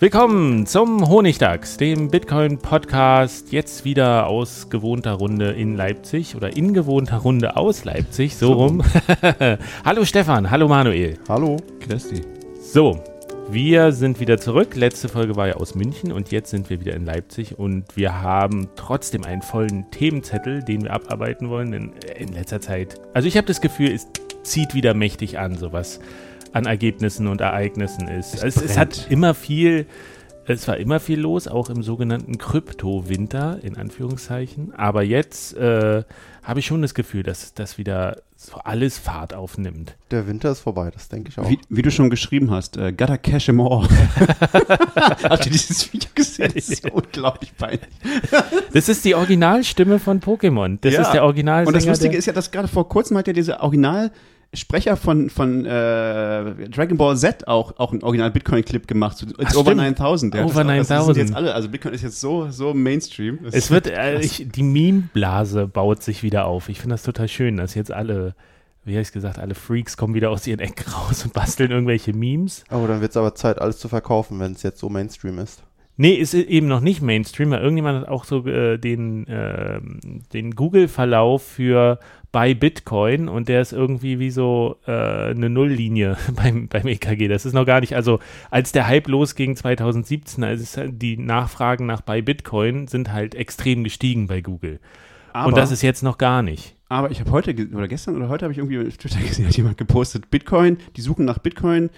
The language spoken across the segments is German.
Willkommen zum Honigdachs, dem Bitcoin-Podcast, jetzt wieder aus gewohnter Runde in Leipzig oder in gewohnter Runde aus Leipzig, so rum. hallo Stefan, hallo Manuel. Hallo. Christi. So, wir sind wieder zurück. Letzte Folge war ja aus München und jetzt sind wir wieder in Leipzig und wir haben trotzdem einen vollen Themenzettel, den wir abarbeiten wollen in, in letzter Zeit. Also ich habe das Gefühl, es zieht wieder mächtig an, sowas an Ergebnissen und Ereignissen ist. Es, es, es, hat immer viel, es war immer viel los, auch im sogenannten Krypto-Winter, in Anführungszeichen. Aber jetzt äh, habe ich schon das Gefühl, dass das wieder so alles Fahrt aufnimmt. Der Winter ist vorbei, das denke ich auch. Wie, wie, du schon geschrieben hast, uh, gotta cash em all. Habt ihr dieses Video gesehen? Das ist so unglaublich peinlich. das ist die Originalstimme von Pokémon. Das ja. ist der Original. Und das Lustige ist ja, dass gerade vor kurzem hat ja diese Original- Sprecher von, von äh, Dragon Ball Z auch, auch einen Original-Bitcoin-Clip gemacht. It's Ach, over stimmt. 9000. Ja, over 9000. jetzt alle, also Bitcoin ist jetzt so, so Mainstream. Das es wird, äh, ich, die Meme-Blase baut sich wieder auf. Ich finde das total schön, dass jetzt alle, wie habe ich gesagt, alle Freaks kommen wieder aus ihren Ecken raus und basteln irgendwelche Memes. Oh, dann wird es aber Zeit, alles zu verkaufen, wenn es jetzt so Mainstream ist. Nee, ist eben noch nicht Mainstream, weil irgendjemand hat auch so äh, den, äh, den Google-Verlauf für bei Bitcoin und der ist irgendwie wie so äh, eine Nulllinie beim, beim EKG. Das ist noch gar nicht, also als der Hype losging 2017, also die Nachfragen nach bei Bitcoin sind halt extrem gestiegen bei Google. Aber, und das ist jetzt noch gar nicht. Aber ich habe heute oder gestern oder heute habe ich irgendwie auf Twitter gesehen, hat jemand gepostet, Bitcoin, die suchen nach Bitcoin,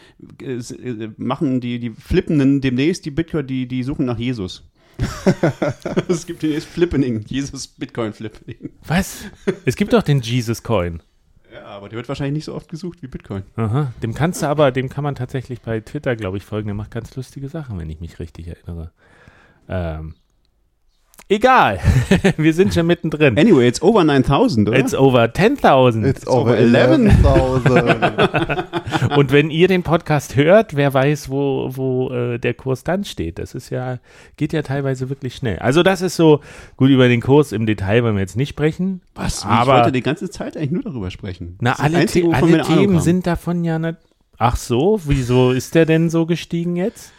äh, äh, machen die, die Flippenden demnächst die Bitcoin, die, die suchen nach Jesus. es gibt den Flippening, Jesus Bitcoin Flippening. Was? Es gibt doch den Jesus Coin. Ja, aber der wird wahrscheinlich nicht so oft gesucht wie Bitcoin. Aha, dem kannst du aber, dem kann man tatsächlich bei Twitter, glaube ich, folgen. Der macht ganz lustige Sachen, wenn ich mich richtig erinnere. Ähm, Egal, wir sind schon mittendrin. Anyway, it's over 9000, oder? It's over 10.000. It's, it's over 11.000. Und wenn ihr den Podcast hört, wer weiß, wo, wo äh, der Kurs dann steht. Das ist ja, geht ja teilweise wirklich schnell. Also das ist so, gut, über den Kurs im Detail wollen wir jetzt nicht sprechen. Was? Aber, ich wollte die ganze Zeit eigentlich nur darüber sprechen. Na, alle, Einzige, alle Themen sind davon ja nicht. Ach so, wieso ist der denn so gestiegen jetzt?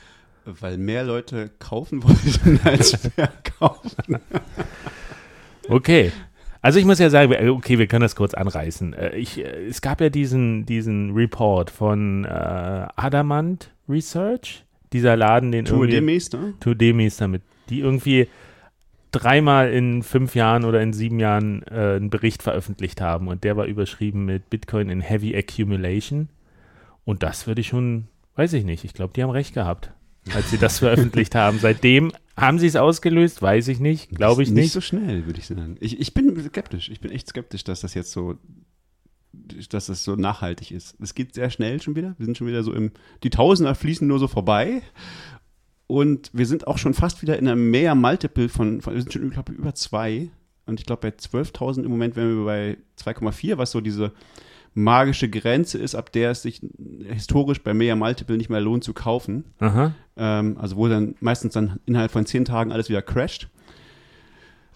Weil mehr Leute kaufen wollten als verkaufen. okay. Also ich muss ja sagen, okay, wir können das kurz anreißen. Äh, ich, äh, es gab ja diesen, diesen Report von äh, Adamant Research, dieser Laden, den Tour Demis, ne? Tour Demis damit, die irgendwie dreimal in fünf Jahren oder in sieben Jahren äh, einen Bericht veröffentlicht haben und der war überschrieben mit Bitcoin in Heavy Accumulation. Und das würde ich schon, weiß ich nicht, ich glaube, die haben recht gehabt als sie das veröffentlicht haben. Seitdem haben sie es ausgelöst, weiß ich nicht, glaube ich nicht. Nicht so schnell, würde ich sagen. Ich, ich bin skeptisch. Ich bin echt skeptisch, dass das jetzt so, dass das so nachhaltig ist. Es geht sehr schnell schon wieder. Wir sind schon wieder so im, die Tausender fließen nur so vorbei. Und wir sind auch schon fast wieder in einem mehr Multiple von, von wir sind schon, ich glaube, über zwei. Und ich glaube, bei 12.000 im Moment wären wir bei 2,4, was so diese magische Grenze ist, ab der es sich historisch bei Media Multiple nicht mehr lohnt zu kaufen. Ähm, also wo dann meistens dann innerhalb von zehn Tagen alles wieder crasht.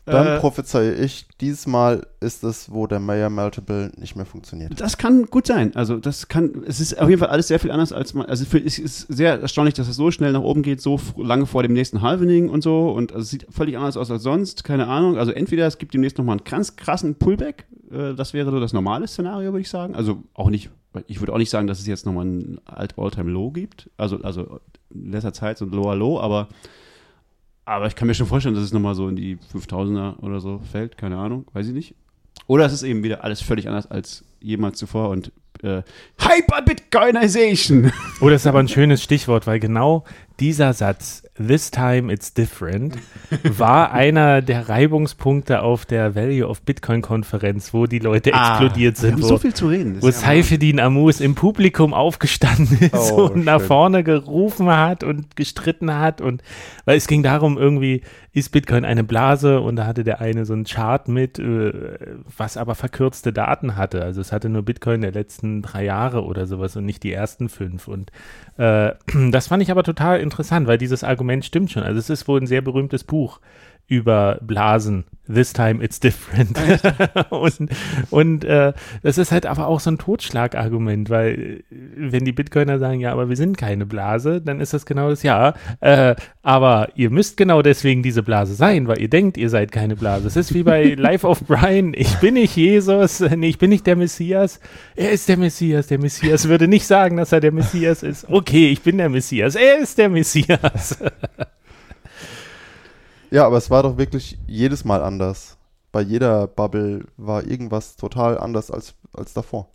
Dann äh, prophezeie ich, diesmal ist es, wo der Mayer Multiple nicht mehr funktioniert. Das kann gut sein. Also das kann, es ist auf jeden Fall alles sehr viel anders als man, also es ist sehr erstaunlich, dass es so schnell nach oben geht, so lange vor dem nächsten Halvening und so und also es sieht völlig anders aus als sonst, keine Ahnung. Also entweder es gibt demnächst nochmal einen ganz krassen Pullback, äh, das wäre so das normale Szenario, würde ich sagen. Also auch nicht, ich würde auch nicht sagen, dass es jetzt nochmal ein All-Time-Low gibt. Also, also in letzter Zeit so ein Lower Low, aber, aber ich kann mir schon vorstellen, dass es nochmal so in die 5000er oder so fällt, keine Ahnung, weiß ich nicht. Oder es ist eben wieder alles völlig anders als jemals zuvor und äh, Hyper-Bitcoinization. Oh, das ist aber ein schönes Stichwort, weil genau dieser Satz, this time it's different, war einer der Reibungspunkte auf der Value of Bitcoin Konferenz, wo die Leute explodiert Ah, Wir sind, wo, so viel zu reden. Wo Saifedin Amus im Publikum aufgestanden ist Oh, und nach schön. vorne gerufen hat und gestritten hat und weil es ging darum irgendwie, ist Bitcoin eine Blase und da hatte der eine so einen Chart mit, äh, was aber verkürzte Daten hatte. Also es hatte nur Bitcoin der letzten drei Jahre oder sowas und nicht die ersten fünf und äh, das fand ich aber total interessant, weil dieses Argument stimmt schon. Also es ist wohl ein sehr berühmtes Buch über Blasen. This time it's different. und und äh, das ist halt aber auch so ein Totschlagargument, weil äh, wenn die Bitcoiner sagen, ja, aber wir sind keine Blase, dann ist das genau das Ja. Äh, aber ihr müsst genau deswegen diese Blase sein, weil ihr denkt, ihr seid keine Blase. Es ist wie bei Life of Brian. Ich bin nicht Jesus, nee, ich bin nicht der Messias. Er ist der Messias. Der Messias würde nicht sagen, dass er der Messias ist. Okay, ich bin der Messias. Er ist der Messias. Ja, aber es war doch wirklich jedes Mal anders. Bei jeder Bubble war irgendwas total anders als, als davor.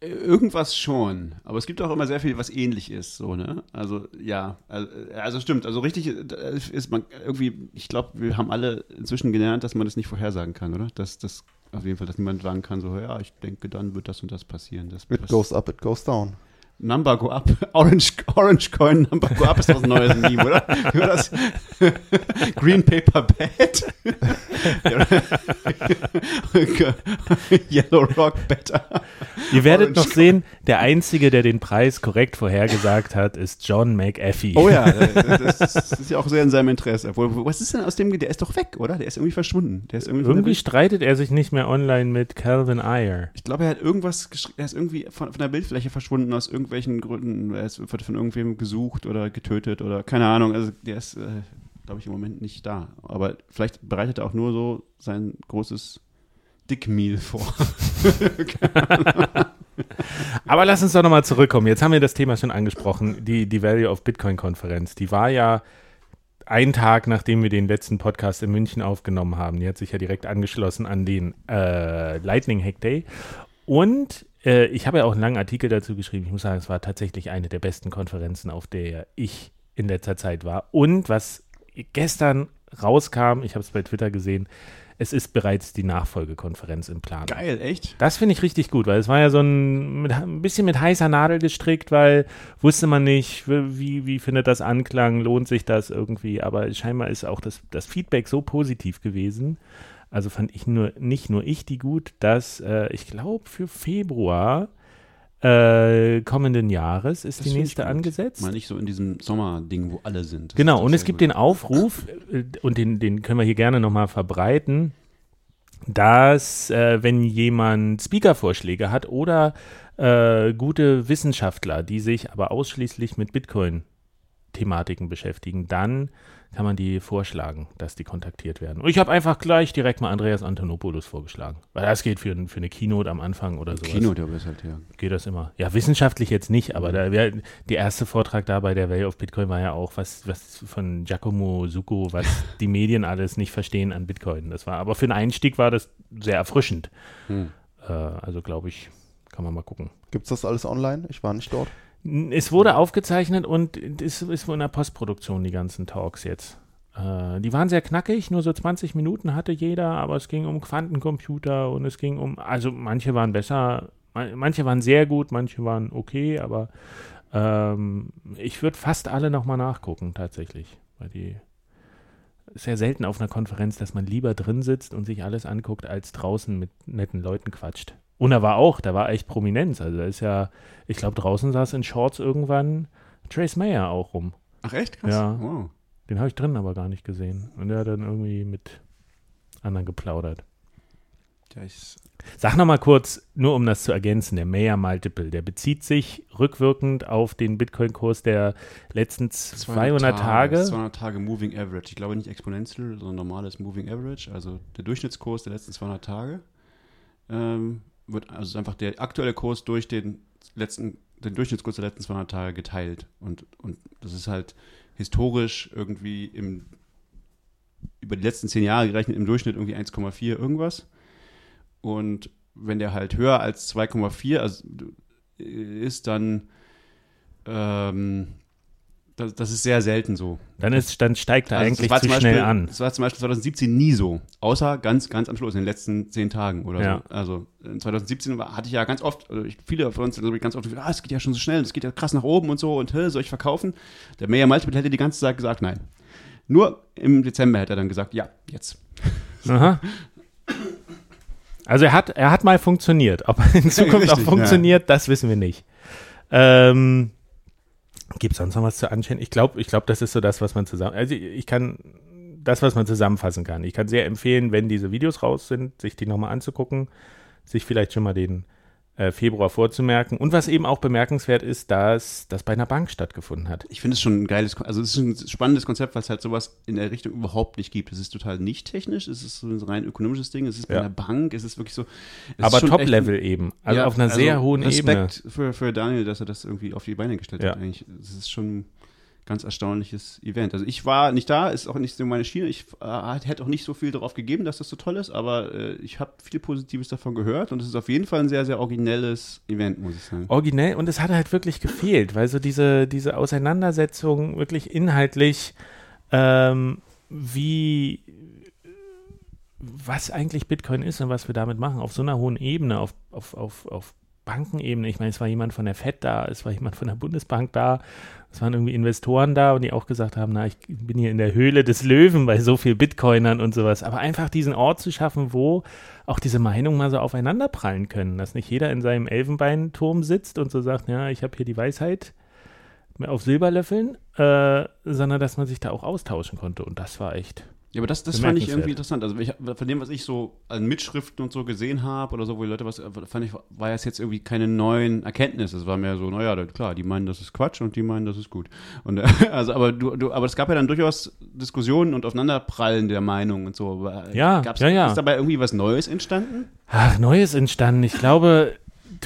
Äh, Irgendwas schon, aber es gibt auch immer sehr viel, was ähnlich ist, so, ne? Also, ja, also, also stimmt, also richtig äh, ist man irgendwie, ich glaube, wir haben alle inzwischen gelernt, dass man das nicht vorhersagen kann, oder? Dass das auf jeden Fall, dass niemand sagen kann, so, ja, ich denke, dann wird das und das passieren. Das, It das goes up, it goes down. Number go up, Orange, Orange Coin, Number go up ist doch ein neues Meme, oder? Das? Green Paper Bad? Yellow Rock Better. Ihr werdet Orange noch sehen, der Einzige, der den Preis korrekt vorhergesagt hat, ist John McAfee. Oh ja, das, ist ja auch sehr in seinem Interesse. Obwohl, Was ist denn aus dem, der ist doch weg, oder? Der ist irgendwie verschwunden. Der ist irgendwie, Irgendwie streitet er sich nicht mehr online mit Calvin Ayer. ich glaube, er hat irgendwas, geschri- er ist irgendwie von, von der Bildfläche verschwunden aus irgendwelchen Gründen. Er wird von irgendwem gesucht oder getötet oder keine Ahnung. Also der ist, äh, glaube ich, im Moment nicht da. Aber vielleicht bereitet er auch nur so sein großes Dickmeal vor. Aber lass uns doch nochmal zurückkommen. Jetzt haben wir das Thema schon angesprochen, die, die Value of Bitcoin-Konferenz. Die war ja ein Tag, nachdem wir den letzten Podcast in München aufgenommen haben. Die hat sich ja direkt angeschlossen an den äh, Lightning Hack Day. Und äh, ich habe ja auch einen langen Artikel dazu geschrieben. Ich muss sagen, es war tatsächlich eine der besten Konferenzen, auf der ich in letzter Zeit war. Und was gestern rauskam, ich habe es bei Twitter gesehen, es ist bereits die Nachfolgekonferenz im Plan. Geil, echt? Das finde ich richtig gut, weil es war ja so ein, mit, ein bisschen mit heißer Nadel gestrickt, weil wusste man nicht, wie, wie findet das Anklang, lohnt sich das irgendwie, aber scheinbar ist auch das, das Feedback so positiv gewesen. Also fand ich nur, nicht nur ich die gut, dass äh, ich glaube für Februar äh, kommenden Jahres ist Das die nächste angesetzt. Mal nicht so in diesem Sommerding, wo alle sind. Das Genau, und es gibt gut. den Aufruf, äh, und den, den können wir hier gerne nochmal verbreiten, dass, äh, wenn jemand Speaker-Vorschläge hat oder äh, gute Wissenschaftler, die sich aber ausschließlich mit Bitcoin-Thematiken beschäftigen, dann kann man die vorschlagen, dass die kontaktiert werden. Und ich habe einfach gleich direkt mal Andreas Antonopoulos vorgeschlagen, weil das geht für, für eine Keynote am Anfang oder sowas Kino, der ist halt, ja. geht das immer. Ja, wissenschaftlich jetzt nicht, aber da wär, der erste Vortrag da bei der Way of Bitcoin war ja auch was, was von Giacomo Succo, was die Medien alles nicht verstehen an Bitcoin. Das war, aber für einen Einstieg war das sehr erfrischend. Hm. Äh, also glaube ich, kann man mal gucken. Gibt's das alles online? Ich war nicht dort. Es wurde aufgezeichnet und es ist wohl in der Postproduktion, die ganzen Talks jetzt. Äh, die waren sehr knackig, nur so 20 Minuten hatte jeder, aber es ging um Quantencomputer und es ging um, also manche waren besser, man- manche waren sehr gut, manche waren okay, aber ähm, ich würde fast alle nochmal nachgucken, tatsächlich. Weil die ist ja selten auf einer Konferenz, dass man lieber drin sitzt und sich alles anguckt, als draußen mit netten Leuten quatscht. Und da war auch, da war echt Prominenz. Also da ist ja, ich glaube, draußen saß in Shorts irgendwann Trace Mayer auch rum. Ach echt? Krass. Ja. Wow. Den habe ich drin aber gar nicht gesehen. Und der hat dann irgendwie mit anderen geplaudert. Ja, ich, Sag noch mal kurz, nur um das zu ergänzen, der Mayer Multiple, der bezieht sich rückwirkend auf den Bitcoin-Kurs der letzten 200 Tage. 200 Tage Moving Average. Ich glaube nicht Exponential, sondern normales Moving Average. Also der Durchschnittskurs der letzten 200 Tage ähm, wird also einfach der aktuelle Kurs durch den letzten den Durchschnittskurs der letzten 200 Tage geteilt. Und, und das ist halt historisch irgendwie im, über die letzten zehn Jahre gerechnet im Durchschnitt irgendwie 1,4 irgendwas. Und wenn der halt höher als 2,4 also, ist, dann ähm, das, das, ist sehr selten so. Dann, ist, dann steigt er also eigentlich zu Beispiel, schnell an. Das war zum Beispiel 2017 nie so. Außer ganz, ganz am Schluss, in den letzten zehn Tagen oder ja. so. Also 2017 hatte ich ja ganz oft, also ich, viele von uns ich, ganz oft, ah, es geht ja schon so schnell, es geht ja krass nach oben und so und soll ich verkaufen? Der Mayor Multiple hätte die ganze Zeit gesagt, nein. Nur im Dezember hätte er dann gesagt, ja, jetzt. Aha. Also er hat, er hat mal funktioniert. Ob er in Zukunft Richtig, auch funktioniert, ja. das wissen wir nicht. Ähm, Gibt es sonst noch was zu anschauen? Ich glaube, ich glaube, das ist so das, was man zusammen. Also ich kann das, was man zusammenfassen kann. Ich kann sehr empfehlen, wenn diese Videos raus sind, sich die nochmal anzugucken, sich vielleicht schon mal den Februar vorzumerken. Und was eben auch bemerkenswert ist, dass das bei einer Bank stattgefunden hat. Ich finde es schon ein geiles, also es ist ein spannendes Konzept, weil es halt sowas in der Richtung überhaupt nicht gibt. Es ist total nicht technisch, es ist so ein rein ökonomisches Ding, es ist bei ja. einer Bank, es ist wirklich so. Aber Top-Level eben, also ja, auf einer also sehr hohen Respekt Ebene. Respekt für, für Daniel, dass er das irgendwie auf die Beine gestellt ja. hat eigentlich. Es ist schon ganz erstaunliches Event. Also ich war nicht da, ist auch nicht so meine Schiene. Ich äh, hätte auch nicht so viel darauf gegeben, dass das so toll ist, aber äh, ich habe viel Positives davon gehört und es ist auf jeden Fall ein sehr, sehr originelles Event, muss ich sagen. Originell und es hat halt wirklich gefehlt, weil so diese, diese Auseinandersetzung wirklich inhaltlich, ähm, wie was eigentlich Bitcoin ist und was wir damit machen, auf so einer hohen Ebene, auf, auf, auf, auf Bankenebene. Ich meine, es war jemand von der FED da, es war jemand von der Bundesbank da, es waren irgendwie Investoren da und die auch gesagt haben, na, ich bin hier in der Höhle des Löwen bei so viel Bitcoinern und sowas. Aber einfach diesen Ort zu schaffen, wo auch diese Meinungen mal so aufeinander prallen können, dass nicht jeder in seinem Elfenbeinturm sitzt und so sagt, ja, ich habe hier die Weisheit auf Silberlöffeln, äh, sondern dass man sich da auch austauschen konnte. Und das war echt ja, aber das, das fand ich irgendwie interessant. Also ich, von dem, was ich so an Mitschriften und so gesehen habe oder so, wo die Leute was, fand ich, war es jetzt irgendwie keine neuen Erkenntnisse. Es war mehr so, naja, klar, die meinen, das ist Quatsch und die meinen, das ist gut. Und also, aber du, du, aber es gab ja dann durchaus Diskussionen und Aufeinanderprallen der Meinungen und so. Ja, Gab's, ja, ja. Ist dabei irgendwie was Neues entstanden? Ach, Neues entstanden. Ich glaube,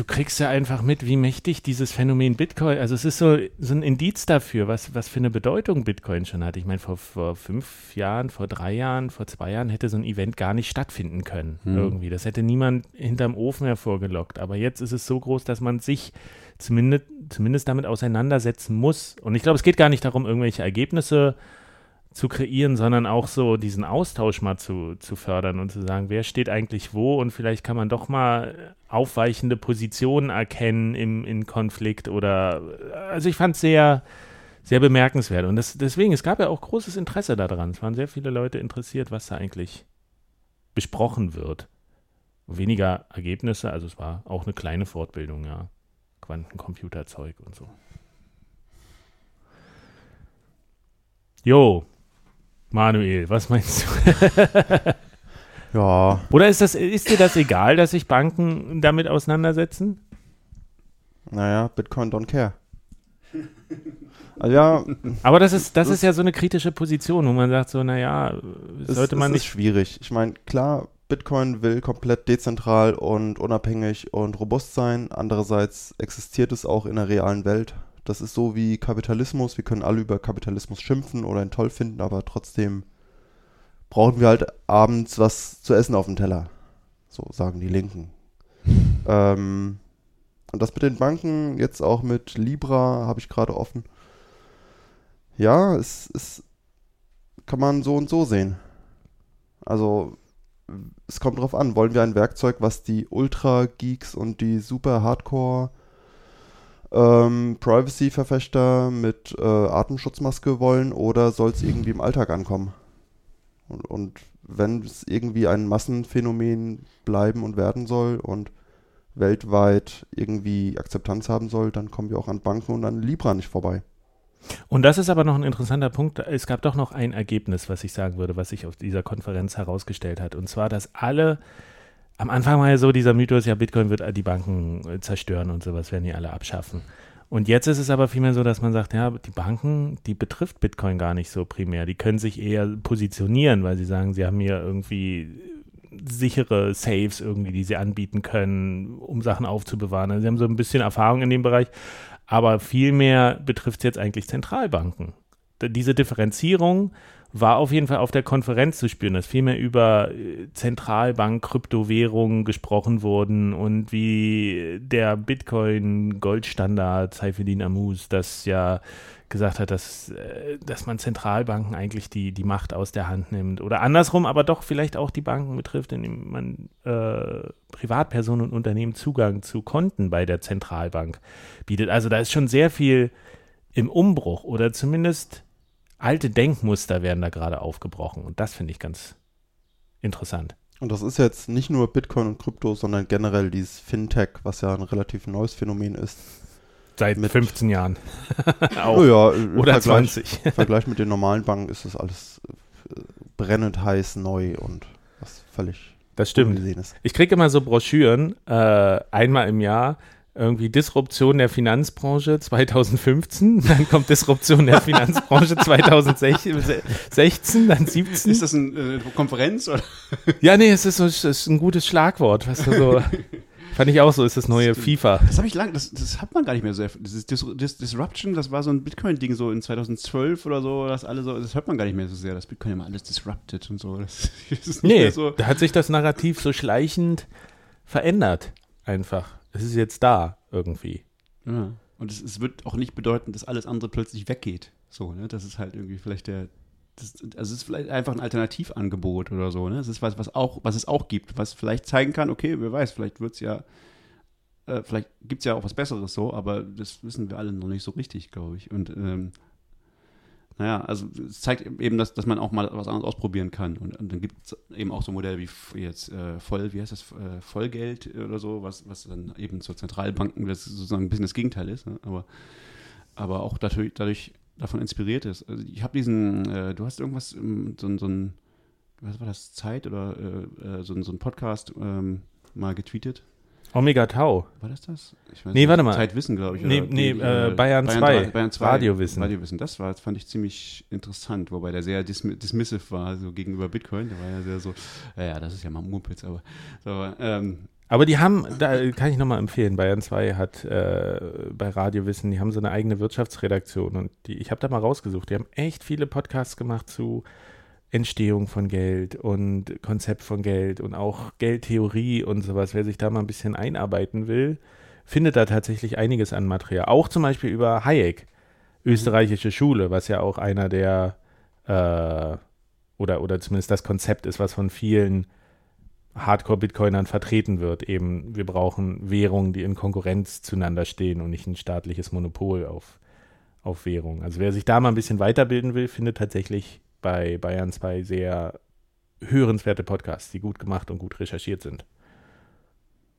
du kriegst ja einfach mit, wie mächtig dieses Phänomen Bitcoin, also es ist so, so ein Indiz dafür, was, was für eine Bedeutung Bitcoin schon hat. Ich meine, vor, vor fünf Jahren, vor drei Jahren, vor zwei Jahren hätte so ein Event gar nicht stattfinden können. Hm. Irgendwie. Das hätte niemand hinterm Ofen hervorgelockt. Aber jetzt ist es so groß, dass man sich zumindest, zumindest damit auseinandersetzen muss. Und ich glaube, es geht gar nicht darum, irgendwelche Ergebnisse äh, zu kreieren, sondern auch so diesen Austausch mal zu, zu fördern und zu sagen, wer steht eigentlich wo und vielleicht kann man doch mal aufweichende Positionen erkennen im in Konflikt oder also ich fand es sehr, sehr bemerkenswert und das, deswegen, es gab ja auch großes Interesse daran. Es waren sehr viele Leute interessiert, was da eigentlich besprochen wird. Weniger Ergebnisse, also es war auch eine kleine Fortbildung, ja. Quantencomputerzeug und so. Jo, Manuel, was meinst du? ja. Oder ist, das, ist dir das egal, dass sich Banken damit auseinandersetzen? Naja, Bitcoin don't care. Also ja. Aber das ist, das, das ist ja so eine kritische Position, wo man sagt so, naja, sollte man nicht. Das ist schwierig. Ich meine, klar, Bitcoin will komplett dezentral und unabhängig und robust sein. Andererseits existiert es auch in der realen Welt. Das ist so wie Kapitalismus. Wir können alle über Kapitalismus schimpfen oder ihn toll finden, aber trotzdem brauchen wir halt abends was zu essen auf dem Teller. So sagen die Linken. ähm, und das mit den Banken, jetzt auch mit Libra, habe ich gerade offen. Ja, es, es kann man so und so sehen. Also, es kommt drauf an. Wollen wir ein Werkzeug, was die Ultra-Geeks und die super Hardcore ähm, Privacy-Verfechter mit äh, Atemschutzmaske wollen oder soll es irgendwie im Alltag ankommen? Und, und wenn es irgendwie ein Massenphänomen bleiben und werden soll und weltweit irgendwie Akzeptanz haben soll, dann kommen wir auch an Banken und an Libra nicht vorbei. Und das ist aber noch ein interessanter Punkt. Es gab doch noch ein Ergebnis, was ich sagen würde, was sich auf dieser Konferenz herausgestellt hat. Und zwar, dass alle am Anfang war ja so dieser Mythos, ja, Bitcoin wird die Banken äh, zerstören und sowas werden die alle abschaffen. Und jetzt ist es aber vielmehr so, dass man sagt, ja, die Banken, die betrifft Bitcoin gar nicht so primär. Die können sich eher positionieren, weil sie sagen, sie haben hier irgendwie sichere Saves irgendwie, die sie anbieten können, um Sachen aufzubewahren. Also sie haben so ein bisschen Erfahrung in dem Bereich, aber vielmehr betrifft es jetzt eigentlich Zentralbanken. Diese Differenzierung war auf jeden Fall auf der Konferenz zu spüren, dass viel mehr über äh, Zentralbank, Kryptowährungen gesprochen wurden und wie der Bitcoin-Goldstandard Saifeddin Amus das ja gesagt hat, dass, äh, dass man Zentralbanken eigentlich die, die Macht aus der Hand nimmt. Oder andersrum, aber doch vielleicht auch die Banken betrifft, indem man äh, Privatpersonen und Unternehmen Zugang zu Konten bei der Zentralbank bietet. Also da ist schon sehr viel im Umbruch oder zumindest alte Denkmuster werden da gerade aufgebrochen. Und das finde ich ganz interessant. Und das ist jetzt nicht nur Bitcoin und Krypto, sondern generell dieses Fintech, was ja ein relativ neues Phänomen ist. Seit mit 15 Jahren. oh ja, Oder Vergleich, 20. Im Vergleich mit den normalen Banken ist das alles äh, brennend heiß neu und was völlig das stimmt. Ist. Ich kriege immer so Broschüren äh, einmal im Jahr irgendwie Disruption der Finanzbranche 2015, dann kommt Disruption der Finanzbranche 2016, dann 17. Ist das eine äh, Konferenz? Oder? Ja, nee, es ist, so, es ist ein gutes Schlagwort. Was so, fand ich auch so, ist das neue das, FIFA. Das habe ich lange, das, das, hat man gar nicht mehr so. Dieses Dis Dis Disruption, das war so ein Bitcoin-Ding so in 2012 oder so, das alle so, das hört man gar nicht mehr so sehr, dass Bitcoin immer alles disrupted und so. Das, das nee, so. da hat sich das Narrativ so schleichend verändert, einfach es ist jetzt da irgendwie. Ja. Und es, es, wird auch nicht bedeuten, dass alles andere plötzlich weggeht. So, ne? Das ist halt irgendwie vielleicht der. Das, also es ist vielleicht einfach ein Alternativangebot oder so, ne? Es ist was, was auch, was es auch gibt, was vielleicht zeigen kann, okay, wer weiß, vielleicht wird es ja, äh, vielleicht gibt es ja auch was Besseres so, aber das wissen wir alle noch nicht so richtig, glaube ich. Und ähm, naja, also es zeigt eben, dass, dass man auch mal was anderes ausprobieren kann. Und, und dann gibt es eben auch so Modelle wie jetzt äh, voll, wie heißt das, äh, Vollgeld oder so, was, was dann eben zur Zentralbanken das sozusagen ein bisschen das Gegenteil ist, ne? aber, aber auch dadurch, dadurch davon inspiriert ist. Also ich habe diesen, äh, du hast irgendwas, ähm, so, so ein, was war das, Zeit oder äh, äh, so, so ein Podcast ähm, mal getweetet Omega Tau. War das das? Ich weiß nee, nicht. warte mal. Zeitwissen, glaube ich. Nee, nee die, äh, Bayern, 2. Bayern 2. Radiowissen. Radiowissen. Das war, das fand ich ziemlich interessant, wobei der sehr dis dismissive war, so gegenüber Bitcoin. Der war ja sehr so, ja, ja das ist ja mal Mumpitz, aber, aber ähm, aber die haben, da kann ich nochmal empfehlen, Bayern 2 hat äh, bei Radiowissen, die haben so eine eigene Wirtschaftsredaktion und die, ich habe da mal rausgesucht, die haben echt viele Podcasts gemacht zu Entstehung von Geld und Konzept von Geld und auch Geldtheorie und sowas. Wer sich da mal ein bisschen einarbeiten will, findet da tatsächlich einiges an Material. Auch zum Beispiel über Hayek, österreichische Schule, was ja auch einer der äh, oder, oder zumindest das Konzept ist, was von vielen Hardcore-Bitcoinern vertreten wird. Eben, wir brauchen Währungen, die in Konkurrenz zueinander stehen und nicht ein staatliches Monopol auf, auf Währung. Also wer sich da mal ein bisschen weiterbilden will, findet tatsächlich bei Bayern 2 sehr hörenswerte Podcasts, die gut gemacht und gut recherchiert sind.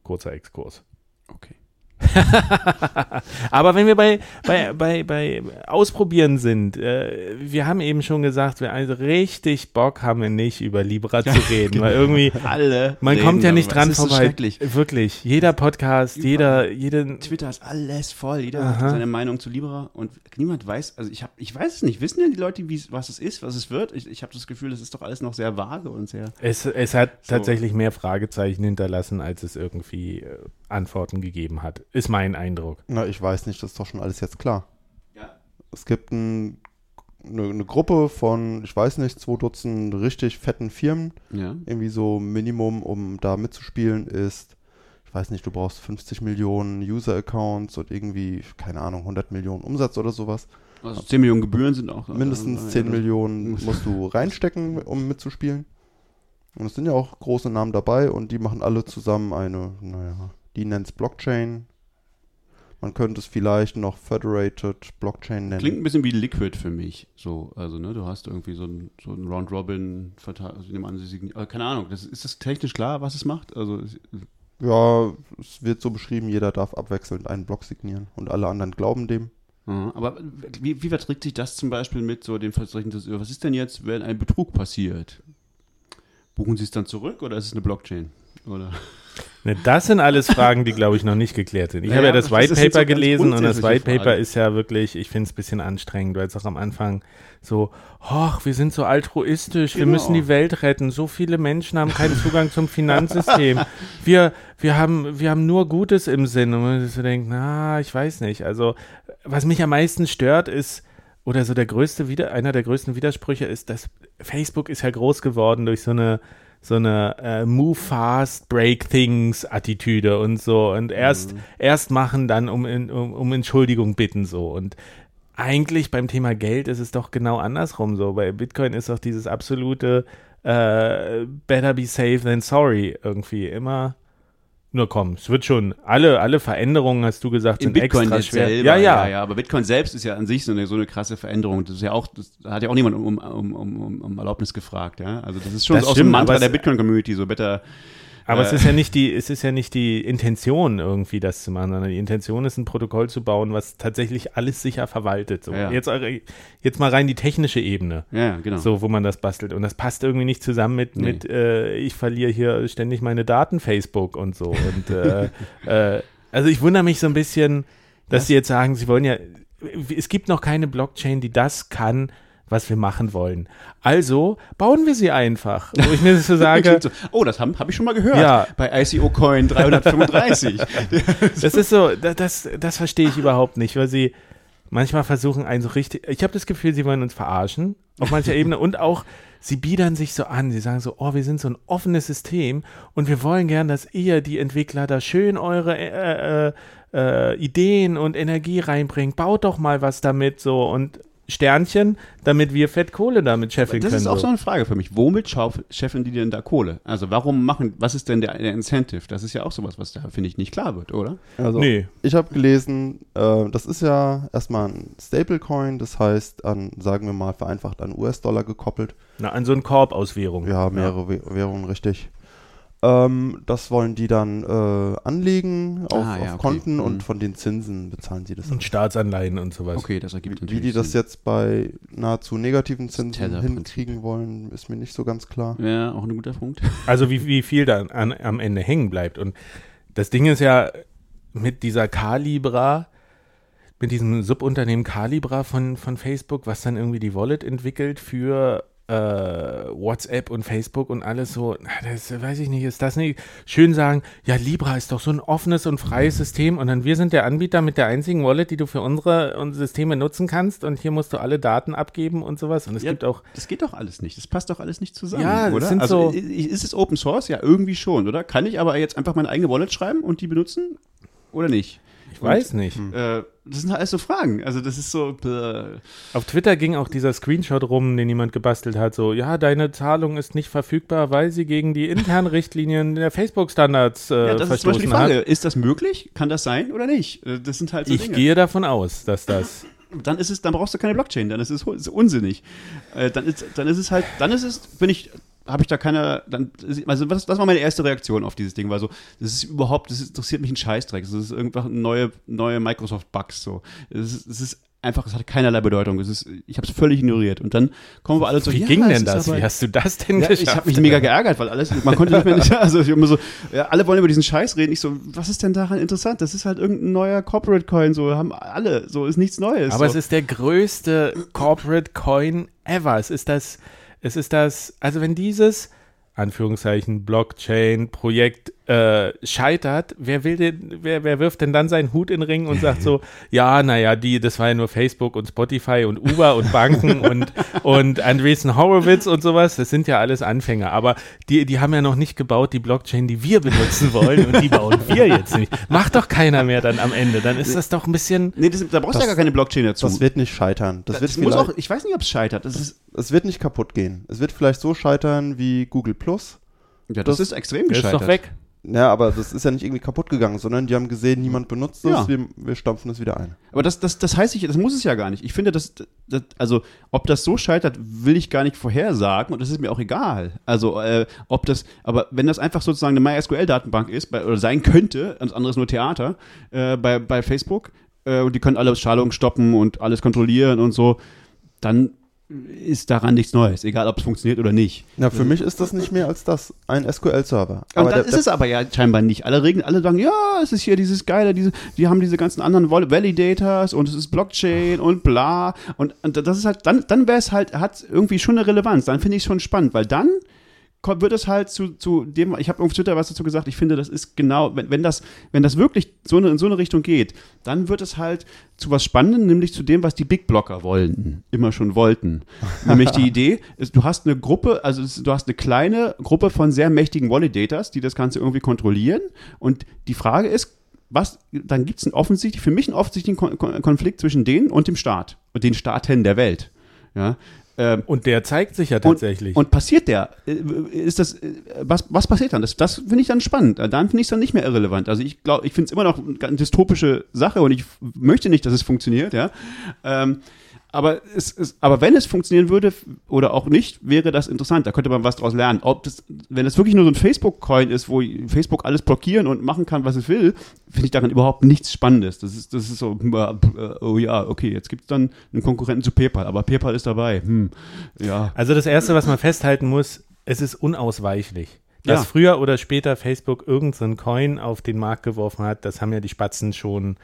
Kurzer Exkurs. Okay. Aber wenn wir bei, bei, bei, bei Ausprobieren sind, äh, wir haben eben schon gesagt, wir also richtig Bock haben wir nicht, über Libra zu reden, genau. weil irgendwie alle man kommt ja nicht dran vorbei. So Wirklich, jeder Podcast, Über jeder, jede Twitter ist alles voll, jeder Aha. hat seine Meinung zu Libra und niemand weiß, also ich habe, ich weiß es nicht, wissen denn die Leute, was es ist, was es wird? Ich, ich habe das Gefühl, es ist doch alles noch sehr vage und sehr. Es, es hat so. tatsächlich mehr Fragezeichen hinterlassen, als es irgendwie äh, Antworten gegeben hat, ist mein Eindruck. Na, ich weiß nicht, das ist doch schon alles jetzt klar. Ja. Es gibt ein, eine, eine, Gruppe von, ich weiß nicht, zwei Dutzend richtig fetten Firmen. Ja. Irgendwie so Minimum, um da mitzuspielen, ist, ich weiß nicht, du brauchst 50 Millionen User-Accounts und irgendwie, keine Ahnung, 100 Millionen Umsatz oder sowas. Also 10 Millionen Gebühren sind auch. Mindestens 10 ja, Millionen musst du reinstecken, um mitzuspielen. Und es sind ja auch große Namen dabei und die machen alle zusammen eine, naja, die nennt es Blockchain. Man könnte es vielleicht noch Federated Blockchain nennen. Klingt ein bisschen wie Liquid für mich. So, also, ne, du hast irgendwie so ein, so ein Round-Robin, also, keine Ahnung, das, ist das technisch klar, was es macht? Also, ja, es wird so beschrieben, jeder darf abwechselnd einen Block signieren und alle anderen glauben dem. aber wie, wie verträgt sich das zum Beispiel mit so dem Versprechen, was ist denn jetzt, wenn ein Betrug passiert? Buchen Sie es dann zurück oder ist es eine Blockchain? Oder? Ne, das sind alles Fragen, die, glaube ich, noch nicht geklärt sind. Ich Naja, habe ja das White Paper so gelesen und das White Paper ist ja wirklich, ich finde es ein bisschen anstrengend, weil es auch am Anfang so, hoch, wir sind so altruistisch, wir Genau. müssen die Welt retten, so viele Menschen haben keinen Zugang zum Finanzsystem. Wir, wir, haben, wir haben nur Gutes im Sinn und man so denkt, na, ich weiß nicht. Also, was mich am meisten stört, ist, oder so der größte, einer der größten Widersprüche ist, dass Facebook ist ja groß geworden durch so eine so eine äh, Move fast, break things Attitüde und so und erst erst machen, dann um, um um Entschuldigung bitten so und eigentlich beim Thema Geld ist es doch genau andersrum so. Bei Bitcoin ist doch dieses absolute äh, better be safe than sorry irgendwie immer. Nur komm, es wird schon. Alle, alle Veränderungen, hast du gesagt, In sind Bitcoin extra schwer. selber, ja, ja, ja, ja. Aber Bitcoin selbst ist ja an sich so eine, so eine krasse Veränderung. Das ist ja auch, das da hat ja auch niemand um, um, um, um, um Erlaubnis gefragt, ja. Also das ist schon Das so aus stimmt, dem Mantra der Bitcoin-Community, so better. Aber es Äh. ist ja nicht die, es ist ja nicht die Intention irgendwie, das zu machen, sondern die Intention ist, ein Protokoll zu bauen, was tatsächlich alles sicher verwaltet. So. Ja. Jetzt, jetzt mal rein die technische Ebene. Ja, genau. So, wo man das bastelt. Und das passt irgendwie nicht zusammen mit, Nee. mit äh, ich verliere hier ständig meine Daten, Facebook und so. Und äh, äh, also ich wundere mich so ein bisschen, dass sie jetzt sagen, sie wollen ja, es gibt noch keine Blockchain, die das kann, was wir machen wollen. Also bauen wir sie einfach. Wo ich mir so sage, oh, das habe hab ich schon mal gehört. Ja. Bei ICO Coin 335. Das ist so, da- das, das verstehe ich überhaupt nicht, weil sie manchmal versuchen, einen so richtig. Ich habe das Gefühl, sie wollen uns verarschen, auf mancher Ebene und auch. Sie biedern sich so an, sie sagen so, oh, wir sind so ein offenes System und wir wollen gern, dass ihr, die Entwickler, da schön eure äh, äh, äh, Ideen und Energie reinbringt. Baut doch mal was damit so und Sternchen, damit wir Fettkohle damit scheffeln Das können. ist auch so. eine Frage für mich. Womit schauf- scheffeln die denn da Kohle? Also warum machen, was ist denn der, der Incentive? Das ist ja auch sowas, was da, finde ich, nicht klar wird, oder? Also, Nee. ich habe gelesen, äh, das ist ja erstmal ein Stablecoin, das heißt an, sagen wir mal, vereinfacht an US-Dollar gekoppelt. Na, an so einen Korb aus Währung. Ja, mehrere Wäh- Währungen, richtig. Ähm, das wollen die dann äh, anlegen auf, Ah, ja, auf okay. Konten Mhm. und von den Zinsen bezahlen sie das. Und Staatsanleihen und sowas. Okay, das ergibt Wie, natürlich wie die das Sinn. jetzt bei nahezu negativen Zinsen hinkriegen wollen, ist mir nicht so ganz klar. Ja, auch ein guter Punkt. Also wie, wie viel da an, am Ende hängen bleibt. Und das Ding ist ja mit dieser Calibra, mit diesem Subunternehmen Calibra von, von Facebook, was dann irgendwie die Wallet entwickelt für äh, WhatsApp und Facebook und alles so, das weiß ich nicht, ist das nicht schön sagen, ja, Libra ist doch so ein offenes und freies System und dann wir sind der Anbieter mit der einzigen Wallet, die du für unsere, unsere Systeme nutzen kannst und hier musst du alle Daten abgeben und sowas und es Ja, gibt auch Das geht doch alles nicht. Das passt doch alles nicht zusammen, Ja, oder? sind also so- ist es Open Source? Ja, irgendwie schon, oder? Kann ich aber jetzt einfach meine eigene Wallet schreiben und die benutzen? Oder nicht? Ich weiß nicht. Äh, das sind alles so Fragen. Also das ist so. Äh, Auf Twitter ging auch dieser Screenshot rum, den jemand gebastelt hat, so, ja, deine Zahlung ist nicht verfügbar, weil sie gegen die internen Richtlinien der Facebook-Standards äh, ja, das ist zum Beispiel verstoßen die Frage. hat. Ist das möglich? Kann das sein oder nicht? Äh, Das sind halt so Ich Dinge. gehe davon aus, dass das. dann ist es, dann brauchst du keine Blockchain, dann ist es ist unsinnig. Äh, dann ist, dann ist es halt, dann ist es, bin ich, habe ich da keine, dann, also was, das war meine erste Reaktion auf dieses Ding, weil so, das ist überhaupt, das interessiert mich ein Scheißdreck, das ist irgendwann neue, neue Microsoft-Bugs so. Es ist, es ist einfach, es hat keinerlei Bedeutung, es ist, ich habe es völlig ignoriert und dann kommen wir alle so, Wie ja, ging denn das? aber- Wie hast du das denn ja, geschafft? ich habe mich mega geärgert, weil alles, man konnte nicht mehr, nicht, also ich immer so, ja, alle wollen über diesen Scheiß reden. Ich so, was ist denn daran interessant? Das ist halt irgendein neuer Corporate Coin, so haben alle, so ist nichts Neues. Aber so. es ist der größte Corporate Coin ever. Es ist das, es ist das, also wenn dieses Anführungszeichen Blockchain-Projekt äh, scheitert, wer will denn, wer, wer wirft denn dann seinen Hut in den Ring und sagt so, ja, naja, die, das war ja nur Facebook und Spotify und Uber und Banken und, und Andreessen Horowitz und sowas, das sind ja alles Anfänger, aber die, die haben ja noch nicht gebaut, die Blockchain, die wir benutzen wollen und die bauen wir jetzt nicht. Macht doch keiner mehr dann am Ende, dann ist das doch ein bisschen, Nee, das, da brauchst du ja gar keine Blockchain dazu. Das wird nicht scheitern. Das, Das wird muss auch, ich weiß nicht, ob es scheitert. Das ist, es wird nicht kaputt gehen. Es wird vielleicht so scheitern wie Google Plus. ja, das, Das- ist extrem der ist gescheitert. doch weg. Ja, aber das ist ja nicht irgendwie kaputt gegangen, sondern die haben gesehen, niemand benutzt das, Ja. wir, wir stampfen es wieder ein. Aber das, das, das heißt nicht, das muss es ja gar nicht. Ich finde, das, das, also, ob das so scheitert, will ich gar nicht vorhersagen und das ist mir auch egal. Also, äh, ob das, aber wenn das einfach sozusagen eine MySQL-Datenbank ist, bei, oder sein könnte, das andere ist nur Theater, äh, bei, bei Facebook, äh, und die können alle Schalungen stoppen und alles kontrollieren und so, dann ist daran nichts Neues, egal ob es funktioniert oder nicht. Ja, für mich ist das nicht mehr als das, ein SQL-Server. Aber dann ist es aber ja scheinbar nicht. Alle Regeln, alle sagen, ja, es ist hier dieses geile, diese, die haben diese ganzen anderen Validators und es ist Blockchain und bla. Und, und das ist halt, dann, dann wäre es halt, hat irgendwie schon eine Relevanz. Dann finde ich es schon spannend, weil dann kommt, wird es halt zu, zu dem, ich habe auf Twitter was dazu gesagt, ich finde, das ist genau, wenn, wenn, das, wenn das wirklich so eine, in so eine Richtung geht, dann wird es halt zu was Spannendem, nämlich zu dem, was die Big Blocker wollten, immer schon wollten. nämlich die Idee, ist, du hast eine Gruppe, also es, du hast eine kleine Gruppe von sehr mächtigen Validators, die das Ganze irgendwie kontrollieren und die Frage ist, was, dann gibt es einen offensichtlich, für mich einen offensichtlichen Kon Konflikt zwischen denen und dem Staat und den Staaten der Welt. Ja, ähm, Und der zeigt sich ja tatsächlich. und, und passiert der? Äh, Ist das, äh, was, was passiert dann? Das, das finde ich dann spannend. Dann finde ich es dann nicht mehr irrelevant. Also ich glaube, ich finde es immer noch eine dystopische Sache und ich möchte nicht, dass es funktioniert, ja. Ähm, aber, es, es, aber wenn es funktionieren würde oder auch nicht, wäre das interessant. Da könnte man was draus lernen. Ob das, wenn es wirklich nur so ein Facebook-Coin ist, wo Facebook alles blockieren und machen kann, was es will, finde ich daran überhaupt nichts Spannendes. Das ist, das ist so, äh, oh ja, okay, jetzt gibt es dann einen Konkurrenten zu PayPal, aber PayPal ist dabei. Hm, ja. Also das Erste, was man festhalten muss, es ist unausweichlich. Dass Ja. früher oder später Facebook irgendeinen Coin auf den Markt geworfen hat, das haben ja die Spatzen schon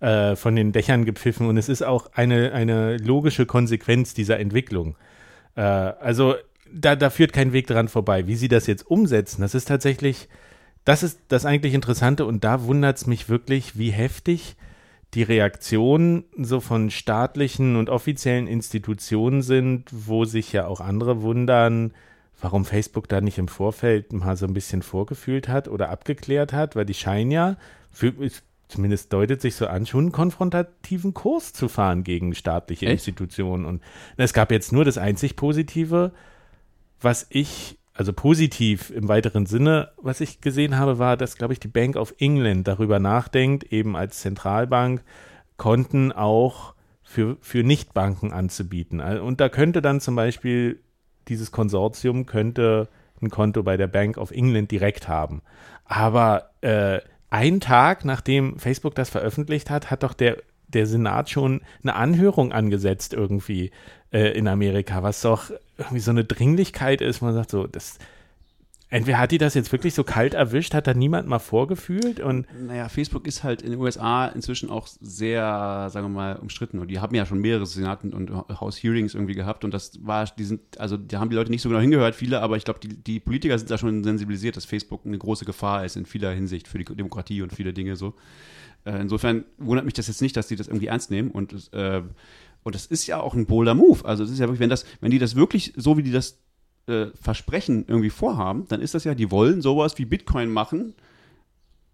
äh, von den Dächern gepfiffen und es ist auch eine, eine logische Konsequenz dieser Entwicklung. Äh, also da, da führt kein Weg dran vorbei. Wie sie das jetzt umsetzen, das ist tatsächlich, das ist das eigentlich Interessante und da wundert es mich wirklich, wie heftig die Reaktionen so von staatlichen und offiziellen Institutionen sind, wo sich ja auch andere wundern, warum Facebook da nicht im Vorfeld mal so ein bisschen vorgefühlt hat oder abgeklärt hat, weil die scheinen ja, für, zumindest deutet sich so an, schon einen konfrontativen Kurs zu fahren gegen staatliche Echt? Institutionen. Und es gab jetzt nur das einzig Positive, was ich, also positiv im weiteren Sinne, was ich gesehen habe, war, dass, glaube ich, die Bank of England darüber nachdenkt, eben als Zentralbank Konten auch für, für Nichtbanken anzubieten. Al- Und da könnte dann zum Beispiel dieses Konsortium könnte ein Konto bei der Bank of England direkt haben. Aber äh, ein Tag nachdem Facebook das veröffentlicht hat, hat doch der, der Senat schon eine Anhörung angesetzt irgendwie äh, in Amerika, was doch irgendwie so eine Dringlichkeit ist. Man sagt so, das entweder hat die das jetzt wirklich so kalt erwischt, hat da niemand mal vorgefühlt und Naja, Facebook ist halt in den USA inzwischen auch sehr, sagen wir mal, umstritten. Und die haben ja schon mehrere Senaten und House-Hearings irgendwie gehabt. Und das war, die sind, also da haben die Leute nicht so genau hingehört, viele, aber ich glaube, die, die Politiker sind da schon sensibilisiert, dass Facebook eine große Gefahr ist in vieler Hinsicht für die Demokratie und viele Dinge so. Äh, insofern wundert mich das jetzt nicht, dass die das irgendwie ernst nehmen. Und, äh, und das ist ja auch ein bolder Move. Also es ist ja wirklich, wenn das, wenn die das wirklich so wie die das äh, Versprechen irgendwie vorhaben, dann ist das ja, die wollen sowas wie Bitcoin machen,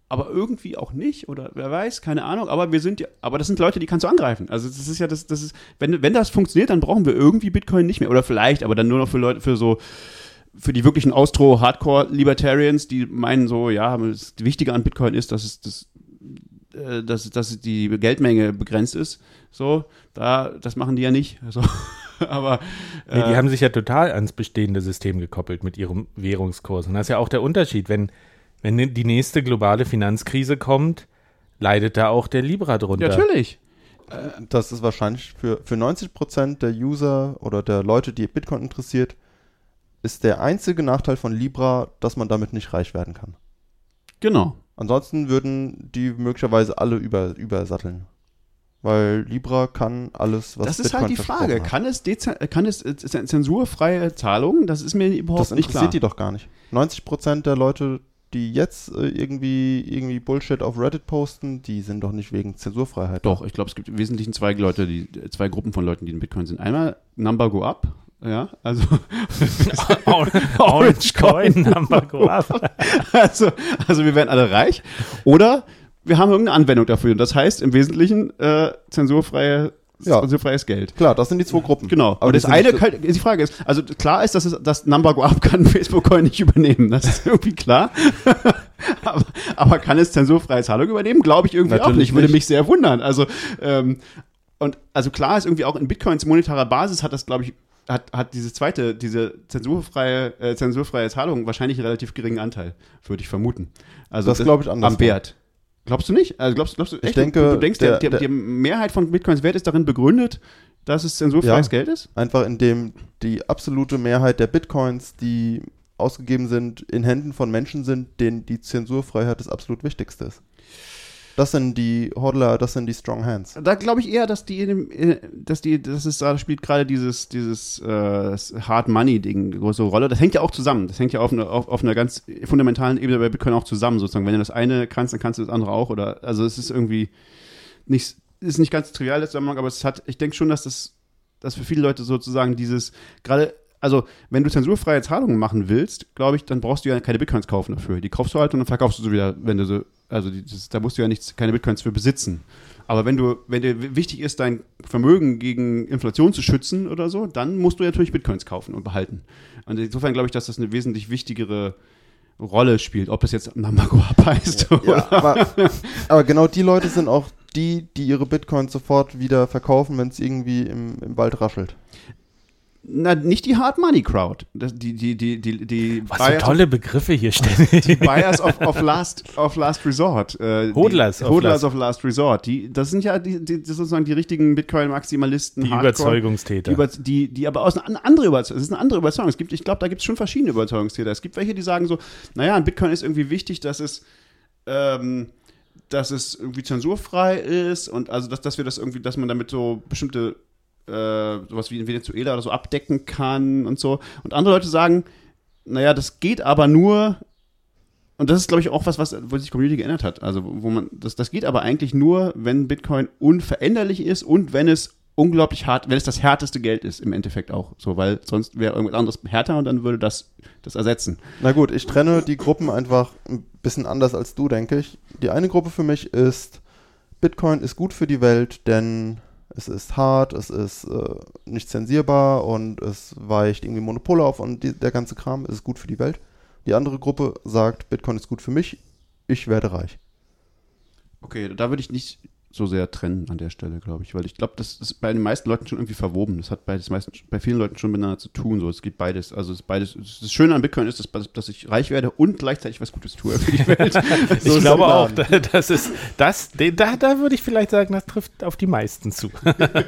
aber irgendwie auch nicht oder wer weiß, keine Ahnung, aber wir sind ja, aber das sind Leute, die kannst du angreifen. Also das ist ja das, das ist, wenn, wenn das funktioniert, dann brauchen wir irgendwie Bitcoin nicht mehr oder vielleicht, aber dann nur noch für Leute, für so, für die wirklichen Austro-Hardcore-Libertarians, die meinen so, ja, das Wichtige an Bitcoin ist, dass es das, äh, dass, dass die Geldmenge begrenzt ist. So, da, das machen die ja nicht. Also, aber Nee, die äh, haben sich ja total ans bestehende System gekoppelt mit ihrem Währungskurs. Und das ist ja auch der Unterschied. Wenn, wenn die nächste globale Finanzkrise kommt, leidet da auch der Libra drunter. natürlich. Das ist wahrscheinlich für, für 90% der User oder der Leute, die Bitcoin interessiert, ist der einzige Nachteil von Libra, dass man damit nicht reich werden kann. Genau. Ansonsten würden die möglicherweise alle über, übersatteln. Weil Libra kann alles, was das ist Bitcoin halt die Frage. Kann es, kann es äh, zensurfreie Zahlungen? Das ist mir überhaupt Das nicht interessiert klar. die doch gar nicht. 90% der Leute, die jetzt äh, irgendwie, irgendwie Bullshit auf Reddit posten, die sind doch nicht wegen Zensurfreiheit. Doch, ich glaube, es gibt im Wesentlichen zwei Leute, die, zwei Gruppen von Leuten, die in Bitcoin sind. Einmal Number Go Up, ja, also, Orange Coin, Number Go Up. also, also wir werden alle reich. Oder wir haben irgendeine Anwendung dafür. Und das heißt im Wesentlichen äh, zensurfreie, Ja. zensurfreies Geld. Klar, das sind die zwei Gruppen. Genau. Aber die das eine, die Frage ist, also klar ist, dass es, das Number Go Up kann Facebook Coin nicht übernehmen. Das ist irgendwie klar. aber, aber kann es zensurfreie Zahlung übernehmen? Glaube ich irgendwie auch Natürlich nicht. Würde mich sehr wundern. Also, ähm, und also klar ist irgendwie auch in Bitcoins monetarer Basis hat das, glaube ich, hat, hat diese zweite, diese zensurfreie, äh, zensurfreie Zahlung wahrscheinlich einen relativ geringen Anteil, würde ich vermuten. Also Das glaube ich andersrum. Am Wert. Glaubst du nicht? Also glaubst, glaubst du echt? denke, du, du denkst, der- der, der- die Mehrheit von Bitcoins Wert ist darin begründet, dass es zensurfreies Ja. Geld ist? Einfach indem die absolute Mehrheit der Bitcoins, die ausgegeben sind, in Händen von Menschen sind, denen die Zensurfreiheit das absolut Wichtigste ist. Das sind die Hodler, das sind die Strong Hands. Da glaube ich eher, dass die, in dem, äh, dass die, das ist, da spielt gerade dieses, dieses äh, Hard Money Ding eine große Rolle. Das hängt ja auch zusammen. Das hängt ja auf, einer- auf, auf einer ganz fundamentalen Ebene bei Bitcoin auch zusammen sozusagen. Wenn du das eine kannst, dann kannst du das andere auch. Oder also es ist irgendwie nicht, ist nicht ganz trivial der Zusammenhang, aber es hat, ich denke schon, dass das, dass für viele Leute sozusagen dieses gerade also, wenn du zensurfreie Zahlungen machen willst, glaube ich, dann brauchst du ja keine Bitcoins kaufen dafür. Die kaufst du halt und dann verkaufst du sie wieder, wenn du so, also das, da musst du ja nichts, keine Bitcoins für besitzen. Aber wenn du, wenn dir wichtig ist, dein Vermögen gegen Inflation zu schützen oder so, dann musst du ja natürlich Bitcoins kaufen und behalten. Und insofern glaube ich, dass das eine wesentlich wichtigere Rolle spielt, ob das jetzt Namagoab heißt Ja, oder. aber, aber genau die Leute sind auch die, die ihre Bitcoins sofort wieder verkaufen, wenn es irgendwie im, im Wald raschelt. Na, nicht die Hard Money Crowd. Die, die, die, die, die Was für tolle Begriffe hier ständig. die Buyers of, of, last, of Last Resort. Äh, Hodlers die, of Hodlers last- of Last Resort. Die, das sind ja die, die, sozusagen die richtigen Bitcoin-Maximalisten. Die Hardcore, Überzeugungstäter. Die, über, die, die aber aus einer andere Überzeugung, es ist eine andere Überzeugung. Es gibt, ich glaube, da gibt es schon verschiedene Überzeugungstäter. Es gibt welche, die sagen so, naja, ein Bitcoin ist irgendwie wichtig, dass es, ähm, dass es irgendwie zensurfrei ist und also, dass, dass wir das irgendwie, dass man damit so bestimmte äh, sowas wie in Venezuela oder so abdecken kann und so. Und andere Leute sagen, naja, das geht aber nur, und das ist, glaube ich, auch was, was, wo sich die Community geändert hat. Also, wo man, das, das geht aber eigentlich nur, wenn Bitcoin unveränderlich ist und wenn es unglaublich hart, wenn es das härteste Geld ist, im Endeffekt auch. So, weil sonst wäre irgendwas anderes härter und dann würde das das ersetzen. Na gut, ich trenne die Gruppen einfach ein bisschen anders als du, denke ich. Die eine Gruppe für mich ist, Bitcoin ist gut für die Welt, denn es ist hart, es ist äh, nicht zensierbar und es weicht irgendwie Monopole auf und die, der ganze Kram, ist gut für die Welt. Die andere Gruppe sagt, Bitcoin ist gut für mich, ich werde reich. Okay, da würde ich nicht so sehr trennen an der Stelle, glaube ich, weil ich glaube, das ist bei den meisten Leuten schon irgendwie verwoben. Das hat bei, das meisten, bei vielen Leuten schon miteinander zu tun. So, es geht beides. Also es ist beides. Das Schöne an Bitcoin ist, dass, dass ich reich werde und gleichzeitig was Gutes tue für die Welt. ich ist glaube auch, das ist das, den- da, da würde ich vielleicht sagen, das trifft auf die meisten zu.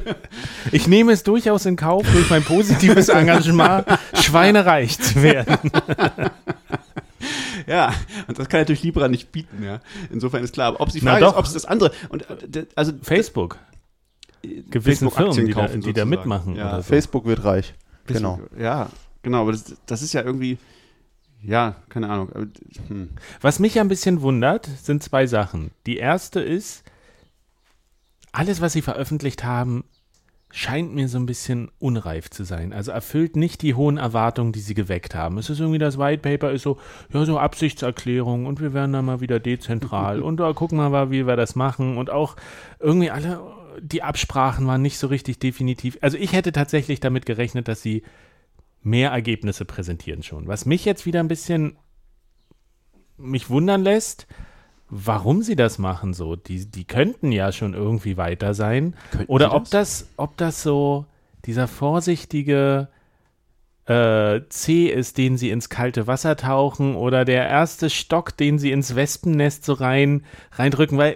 ich nehme es durchaus in Kauf, durch mein positives Engagement schweinereich zu werden. Ja, und das kann natürlich Libra nicht bieten, ja. Insofern ist klar. Aber ob sie Na Frage ist, doch. ob es das andere und äh, also Facebook, gewissen Facebook-Aktien Firmen, die da, kaufen die da mitmachen Ja. oder so. Facebook wird reich. Genau. Ja, genau. Aber das, das ist ja irgendwie, ja, keine Ahnung. Hm. Was mich ein bisschen wundert, sind zwei Sachen. Die erste ist, alles, was sie veröffentlicht haben, scheint mir so ein bisschen unreif zu sein. Also erfüllt nicht die hohen Erwartungen, die sie geweckt haben. Es ist irgendwie das White Paper ist so, ja, so Absichtserklärung und wir werden dann mal wieder dezentral und da gucken wir mal, wie wir das machen und auch irgendwie alle, die Absprachen waren nicht so richtig definitiv. Also ich hätte tatsächlich damit gerechnet, dass sie mehr Ergebnisse präsentieren schon. Was mich jetzt wieder ein bisschen mich wundern lässt, warum sie das machen so. Die, die könnten ja schon irgendwie weiter sein. Könnten Oder ob das, ob das so dieser vorsichtige äh, C ist, den sie ins kalte Wasser tauchen, oder der erste Stock, den sie ins Wespennest so rein reindrücken, weil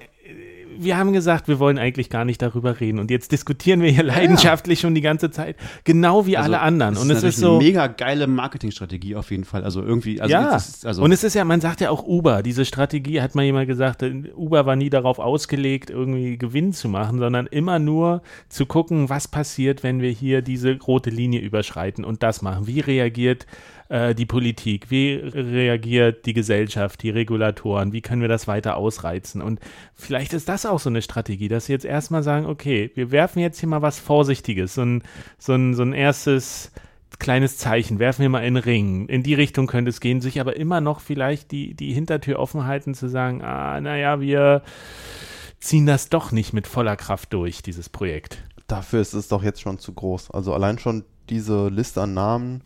wir haben gesagt, wir wollen eigentlich gar nicht darüber reden. Und jetzt diskutieren wir hier leidenschaftlich schon die ganze Zeit, genau wie alle anderen. Und es ist so. eine mega geile Marketingstrategie auf jeden Fall. Also irgendwie, also ja, ist, also und es ist ja, man sagt ja auch Uber, diese Strategie, hat mal jemand gesagt, äh, Uber war nie darauf ausgelegt, irgendwie Gewinn zu machen, sondern immer nur zu gucken, was passiert, wenn wir hier diese rote Linie überschreiten und das machen. Wie reagiert äh, die Politik? Wie reagiert die Gesellschaft, die Regulatoren? Wie können wir das weiter ausreizen? Und vielleicht ist das auch so eine Strategie, dass sie jetzt erstmal sagen, okay, wir werfen jetzt hier mal was Vorsichtiges, so ein, so ein, so ein erstes kleines Zeichen, werfen wir mal in den Ring. In die Richtung könnte es gehen, sich aber immer noch vielleicht die, die Hintertür offen halten, zu sagen, ah, naja, wir ziehen das doch nicht mit voller Kraft durch, dieses Projekt. Dafür ist es doch jetzt schon zu groß. Also allein schon diese Liste an Namen,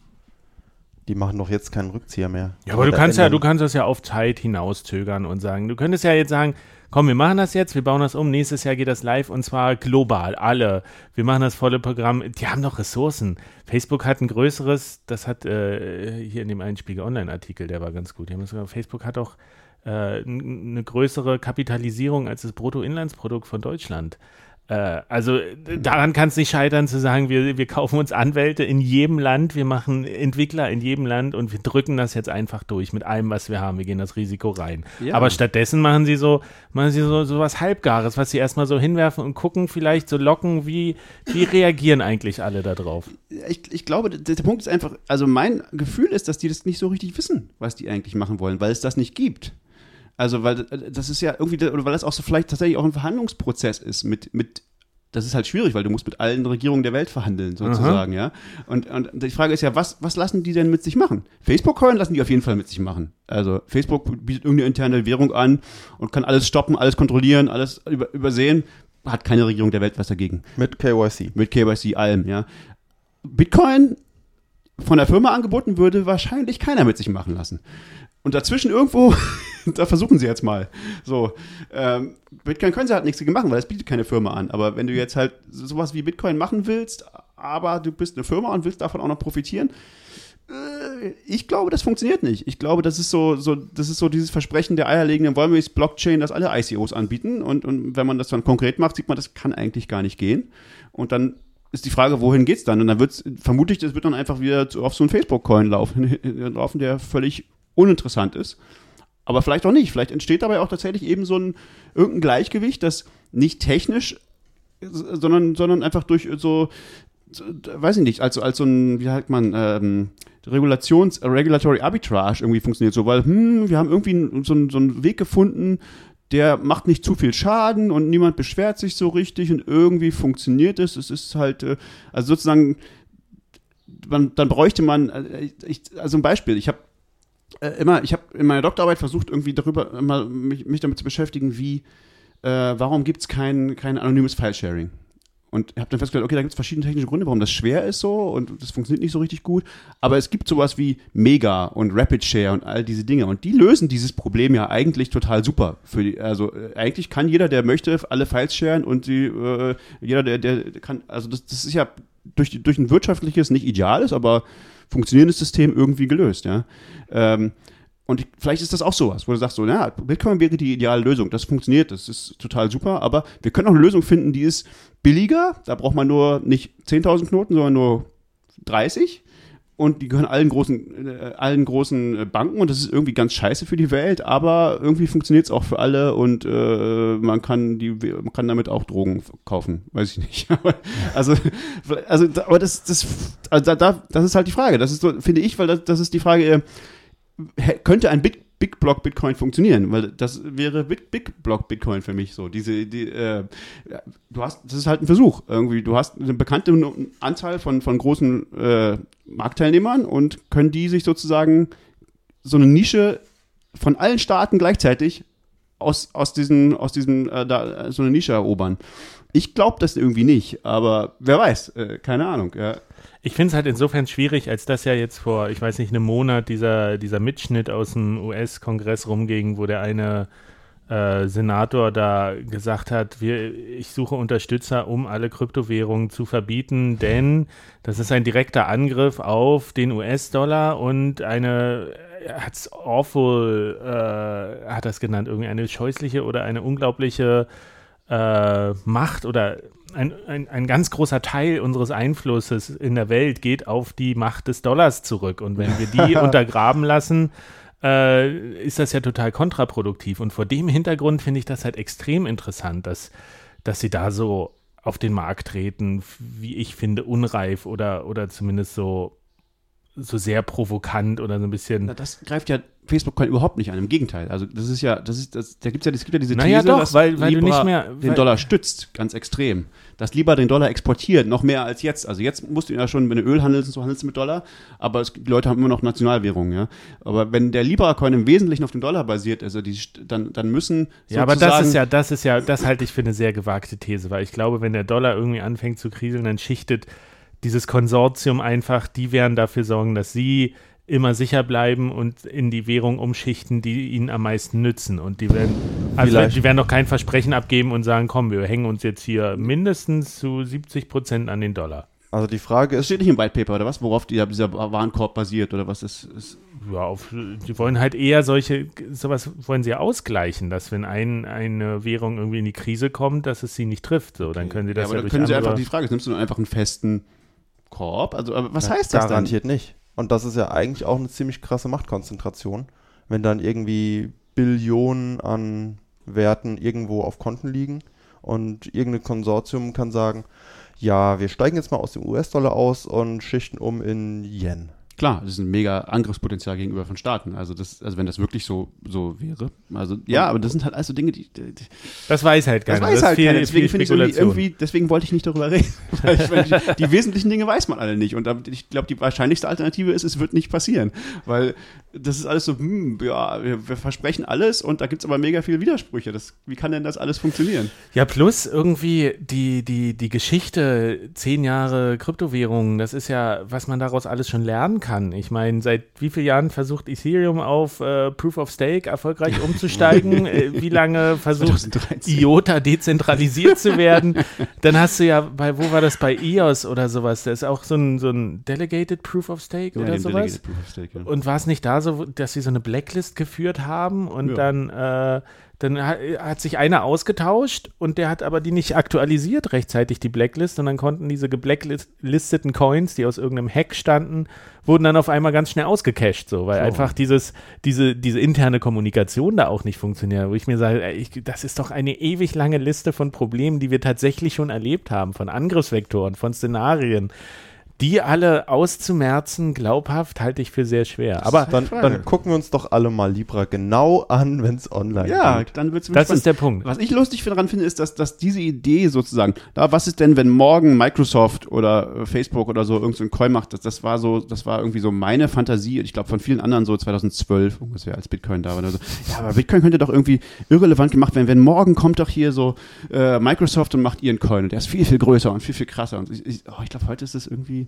die machen doch jetzt keinen Rückzieher mehr. Ja, aber du kannst ja, ändern. du kannst das ja auf Zeit hinauszögern und sagen, du könntest ja jetzt sagen, komm, wir machen das jetzt, wir bauen das um, nächstes Jahr geht das live und zwar global, alle. Wir machen das volle Programm. Die haben doch Ressourcen. Facebook hat ein größeres, das hat äh, hier in dem einen Spiegel Online-Artikel, der war ganz gut. Gesagt, Facebook hat auch äh, eine größere Kapitalisierung als das Bruttoinlandsprodukt von Deutschland. Äh, also daran kann es nicht scheitern zu sagen, wir, wir kaufen uns Anwälte in jedem Land, wir machen Entwickler in jedem Land und wir drücken das jetzt einfach durch mit allem, was wir haben. Wir gehen das Risiko rein. Ja. Aber stattdessen machen sie so, machen sie so, so was Halbgares, was sie erstmal so hinwerfen und gucken, vielleicht so locken, wie, wie reagieren eigentlich alle darauf? ich, ich glaube, der, der Punkt ist einfach, also mein Gefühl ist, dass die das nicht so richtig wissen, was die eigentlich machen wollen, weil es das nicht gibt. Also, weil äh, das ist ja irgendwie, oder weil das auch so vielleicht tatsächlich auch ein Verhandlungsprozess ist mit, mit das ist halt schwierig, weil du musst mit allen Regierungen der Welt verhandeln, sozusagen, ja. Und, und die Frage ist ja, was, was lassen die denn mit sich machen? Facebook-Coin lassen die auf jeden Fall mit sich machen. Also Facebook bietet irgendeine interne Währung an und kann alles stoppen, alles kontrollieren, alles über, übersehen. Hat keine Regierung der Welt was dagegen. Mit KYC. Mit KYC, allem, ja. Bitcoin von der Firma angeboten würde wahrscheinlich keiner mit sich machen lassen. Und dazwischen irgendwo, da versuchen sie jetzt mal. So, ähm, Bitcoin können sie halt nichts machen, weil es bietet keine Firma an. Aber wenn du jetzt halt sowas wie Bitcoin machen willst, aber du bist eine Firma und willst davon auch noch profitieren, äh, ich glaube, das funktioniert nicht. Ich glaube, das ist so, so, das ist so dieses Versprechen der eierlegenden Wollmilchs-Blockchain, dass alle ICOs anbieten. Und, und wenn man das dann konkret macht, sieht man, das kann eigentlich gar nicht gehen. Und dann ist die Frage, wohin geht's dann? Und dann wird vermutlich, das wird dann einfach wieder auf so einen Facebook-Coin laufen, laufen, der völlig uninteressant ist. Aber vielleicht auch nicht. Vielleicht entsteht dabei auch tatsächlich eben so ein irgendein Gleichgewicht, das nicht technisch, sondern, sondern einfach durch so, weiß ich nicht, also als so ein, wie sagt man, ähm, Regulations, Regulatory Arbitrage irgendwie funktioniert so, weil, hm, wir haben irgendwie so, einen, so einen Weg gefunden, der macht nicht zu viel Schaden und niemand beschwert sich so richtig und irgendwie funktioniert es. Es ist halt, äh, also sozusagen, man, dann bräuchte man, äh, also ein Beispiel, ich habe äh, immer, ich habe in meiner Doktorarbeit versucht, irgendwie darüber immer mich, mich damit zu beschäftigen, wie, äh, warum gibt es kein, kein anonymes File-Sharing? Und habe dann festgestellt, okay, da gibt es verschiedene technische Gründe, warum das schwer ist so und das funktioniert nicht so richtig gut. Aber es gibt sowas wie Mega und Rapid Share und all diese Dinge. Und die lösen dieses Problem ja eigentlich total super. Die, also äh, eigentlich kann jeder, der möchte, alle Files sharen und die, äh, jeder, der, der kann, also das, das ist ja durch, durch ein wirtschaftliches, nicht ideales, aber funktionierendes System irgendwie gelöst, ja. Ähm, und ich, vielleicht ist das auch sowas, wo du sagst so, ja, Bitcoin wäre die ideale Lösung. Das funktioniert, das ist total super, aber wir können auch eine Lösung finden, die ist billiger. Da braucht man nur nicht 10.000 Knoten, sondern nur 30. Und die gehören allen großen, äh, allen großen äh, Banken und das ist irgendwie ganz scheiße für die Welt, aber irgendwie funktioniert es auch für alle und äh, man kann die, man kann damit auch Drogen kaufen, weiß ich nicht. also, also, aber das, das, also da, das ist halt die Frage. Das ist so, finde ich, weil das, das ist die Frage, äh, könnte ein Bit Big Block Bitcoin funktionieren, weil das wäre Big, Big Block Bitcoin für mich so. Diese, die, äh, du hast, das ist halt ein Versuch irgendwie. Du hast eine bekannte Anzahl von, von großen äh, Marktteilnehmern und können die sich sozusagen so eine Nische von allen Staaten gleichzeitig aus, aus diesem, aus diesem, äh, da, so eine Nische erobern. Ich glaube das irgendwie nicht, aber wer weiß, äh, keine Ahnung. Ja. Ich finde es halt insofern schwierig, als dass ja jetzt vor, ich weiß nicht, einem Monat dieser, dieser Mitschnitt aus dem US-Kongress rumging, wo der eine äh, Senator da gesagt hat, wir, ich suche Unterstützer, um alle Kryptowährungen zu verbieten, denn das ist ein direkter Angriff auf den US-Dollar und eine, er hat es awful, äh, hat das genannt, irgendwie eine scheußliche oder eine unglaubliche äh, Macht oder ein, ein, ein ganz großer Teil unseres Einflusses in der Welt geht auf die Macht des Dollars zurück. Und wenn wir die untergraben lassen, äh, ist das ja total kontraproduktiv. Und vor dem Hintergrund finde ich das halt extrem interessant, dass, dass sie da so auf den Markt treten, wie ich finde, unreif oder, oder zumindest so, so sehr provokant oder so ein bisschen. Na, das greift ja Facebook Coin überhaupt nicht an. Im Gegenteil. Also das ist ja, das ist, das, da gibt's ja, es gibt ja diese These, naja, doch, dass weil, weil Libra nicht mehr den weil, Dollar stützt, ganz extrem. Dass Libra den Dollar exportiert, noch mehr als jetzt. Also jetzt musst du ja schon, wenn du Öl handelst, so handelst du mit Dollar, aber es, die Leute haben immer noch Nationalwährungen, ja. Aber wenn der Libra-Coin im Wesentlichen auf dem Dollar basiert, also die, dann, dann müssen Ja, aber das ist ja, das ist ja, das halte ich für eine sehr gewagte These, weil ich glaube, wenn der Dollar irgendwie anfängt zu kriseln, dann schichtet dieses Konsortium einfach, die werden dafür sorgen, dass sie immer sicher bleiben und in die Währung umschichten, die ihnen am meisten nützen. Und die werden, also Vielleicht. die werden doch kein Versprechen abgeben und sagen, komm, wir hängen uns jetzt hier mindestens zu 70 Prozent an den Dollar. Also die Frage ist, steht nicht im White Paper, oder was? Worauf die, dieser Warenkorb basiert, oder was ist, ist ja, auf, die wollen halt eher solche, sowas wollen sie ja ausgleichen, dass wenn ein, eine Währung irgendwie in die Krise kommt, dass es sie nicht trifft. So, dann können sie das ja, aber ja, dann durch können sie einfach die Frage, nimmst du einfach einen festen Korb? Also, was Ja, heißt das dann? Garantiert nicht. Und das ist ja eigentlich auch eine ziemlich krasse Machtkonzentration, wenn dann irgendwie Billionen an Werten irgendwo auf Konten liegen und irgendein Konsortium kann sagen, ja, wir steigen jetzt mal aus dem US-Dollar aus und schichten um in Yen. Klar, das ist ein mega Angriffspotenzial gegenüber von Staaten. Also, das, also wenn das wirklich so, so wäre. Also, ja, aber das sind halt alles so Dinge, die, die das weiß halt Das keiner. weiß ist halt viel- keiner. Deswegen finde ich irgendwie, deswegen wollte ich nicht darüber reden. Weil ich, die wesentlichen Dinge weiß man alle nicht. Und ich glaube, die wahrscheinlichste Alternative ist, es wird nicht passieren. Weil das ist alles so, hm, ja, wir, wir versprechen alles und da gibt es aber mega viele Widersprüche. Das, wie kann denn das alles funktionieren? Ja, plus irgendwie die, die, die Geschichte, zehn Jahre Kryptowährungen, das ist ja, was man daraus alles schon lernen kann. Ich meine, seit wie vielen Jahren versucht Ethereum auf äh, Proof of Stake erfolgreich umzusteigen? äh, wie lange versucht 2013. IOTA dezentralisiert zu werden? Dann hast du ja bei, wo war das bei EOS oder sowas? Da ist auch so ein, so ein Delegated Proof of Stake oder den sowas. Delegated Proof of Stake, ja. Und war es nicht da so, dass sie so eine Blacklist geführt haben und Ja. dann, äh, dann hat, sich einer ausgetauscht und der hat aber die nicht aktualisiert rechtzeitig, die Blacklist, und dann konnten diese geblacklisteten Coins, die aus irgendeinem Hack standen, wurden dann auf einmal ganz schnell ausgecached, so, weil So. einfach dieses, diese, diese interne Kommunikation da auch nicht funktioniert, wo ich mir sage, ich, das ist doch eine ewig lange Liste von Problemen, die wir tatsächlich schon erlebt haben, von Angriffsvektoren, von Szenarien. Die alle auszumerzen, glaubhaft, halte ich für sehr schwer. Aber Dann, dann gucken wir uns doch alle mal Libra genau an, wenn es online Ja, geht. dann wird es das ist der Punkt. Was ich lustig daran finde, ist, dass, dass diese Idee sozusagen, da, was ist denn, wenn morgen Microsoft oder äh, Facebook oder so irgendein so ein Coin macht, das, das war so, das war irgendwie so meine Fantasie, ich glaube von vielen anderen so 2012 ungefähr, als Bitcoin da war. Oder so. Ja, aber Bitcoin könnte doch irgendwie irrelevant gemacht werden, wenn morgen kommt doch hier so äh, Microsoft und macht ihren Coin und der ist viel, viel größer und viel, viel krasser. Und ich, ich, oh, ich glaube, heute ist es irgendwie,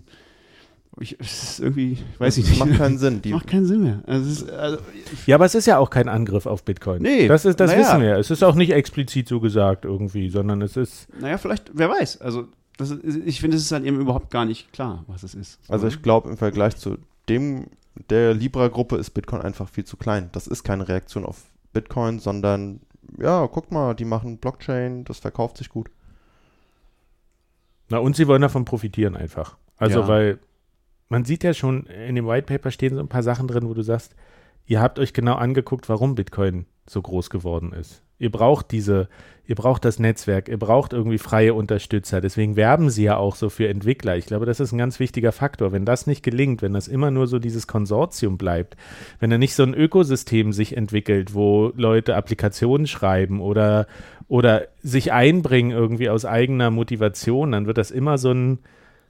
ich, es ist irgendwie, weiß ich Das nicht. macht keinen Sinn. Die, macht keinen Sinn mehr. Also, ist, also, Ja, aber es ist ja auch kein Angriff auf Bitcoin. Nee, das, ist, das naja. wissen wir. Es ist auch nicht explizit so gesagt irgendwie, sondern es ist. Naja, vielleicht, wer weiß. Also, das ist, ich finde, es ist halt eben überhaupt gar nicht klar, was es ist. Also ich glaube, im Vergleich zu dem, der Libra-Gruppe ist Bitcoin einfach viel zu klein. Das ist keine Reaktion auf Bitcoin, sondern, ja, guck mal, die machen Blockchain, das verkauft sich gut. Na, und sie wollen davon profitieren einfach. Also, Ja. weil man sieht ja schon, in dem White Paper stehen so ein paar Sachen drin, wo du sagst, ihr habt euch genau angeguckt, warum Bitcoin so groß geworden ist. Ihr braucht diese, ihr braucht das Netzwerk, ihr braucht irgendwie freie Unterstützer. Deswegen werben sie ja auch so für Entwickler. Ich glaube, das ist ein ganz wichtiger Faktor. Wenn das nicht gelingt, wenn das immer nur so dieses Konsortium bleibt, wenn da nicht so ein Ökosystem sich entwickelt, wo Leute Applikationen schreiben oder, oder sich einbringen irgendwie aus eigener Motivation, dann wird das immer so ein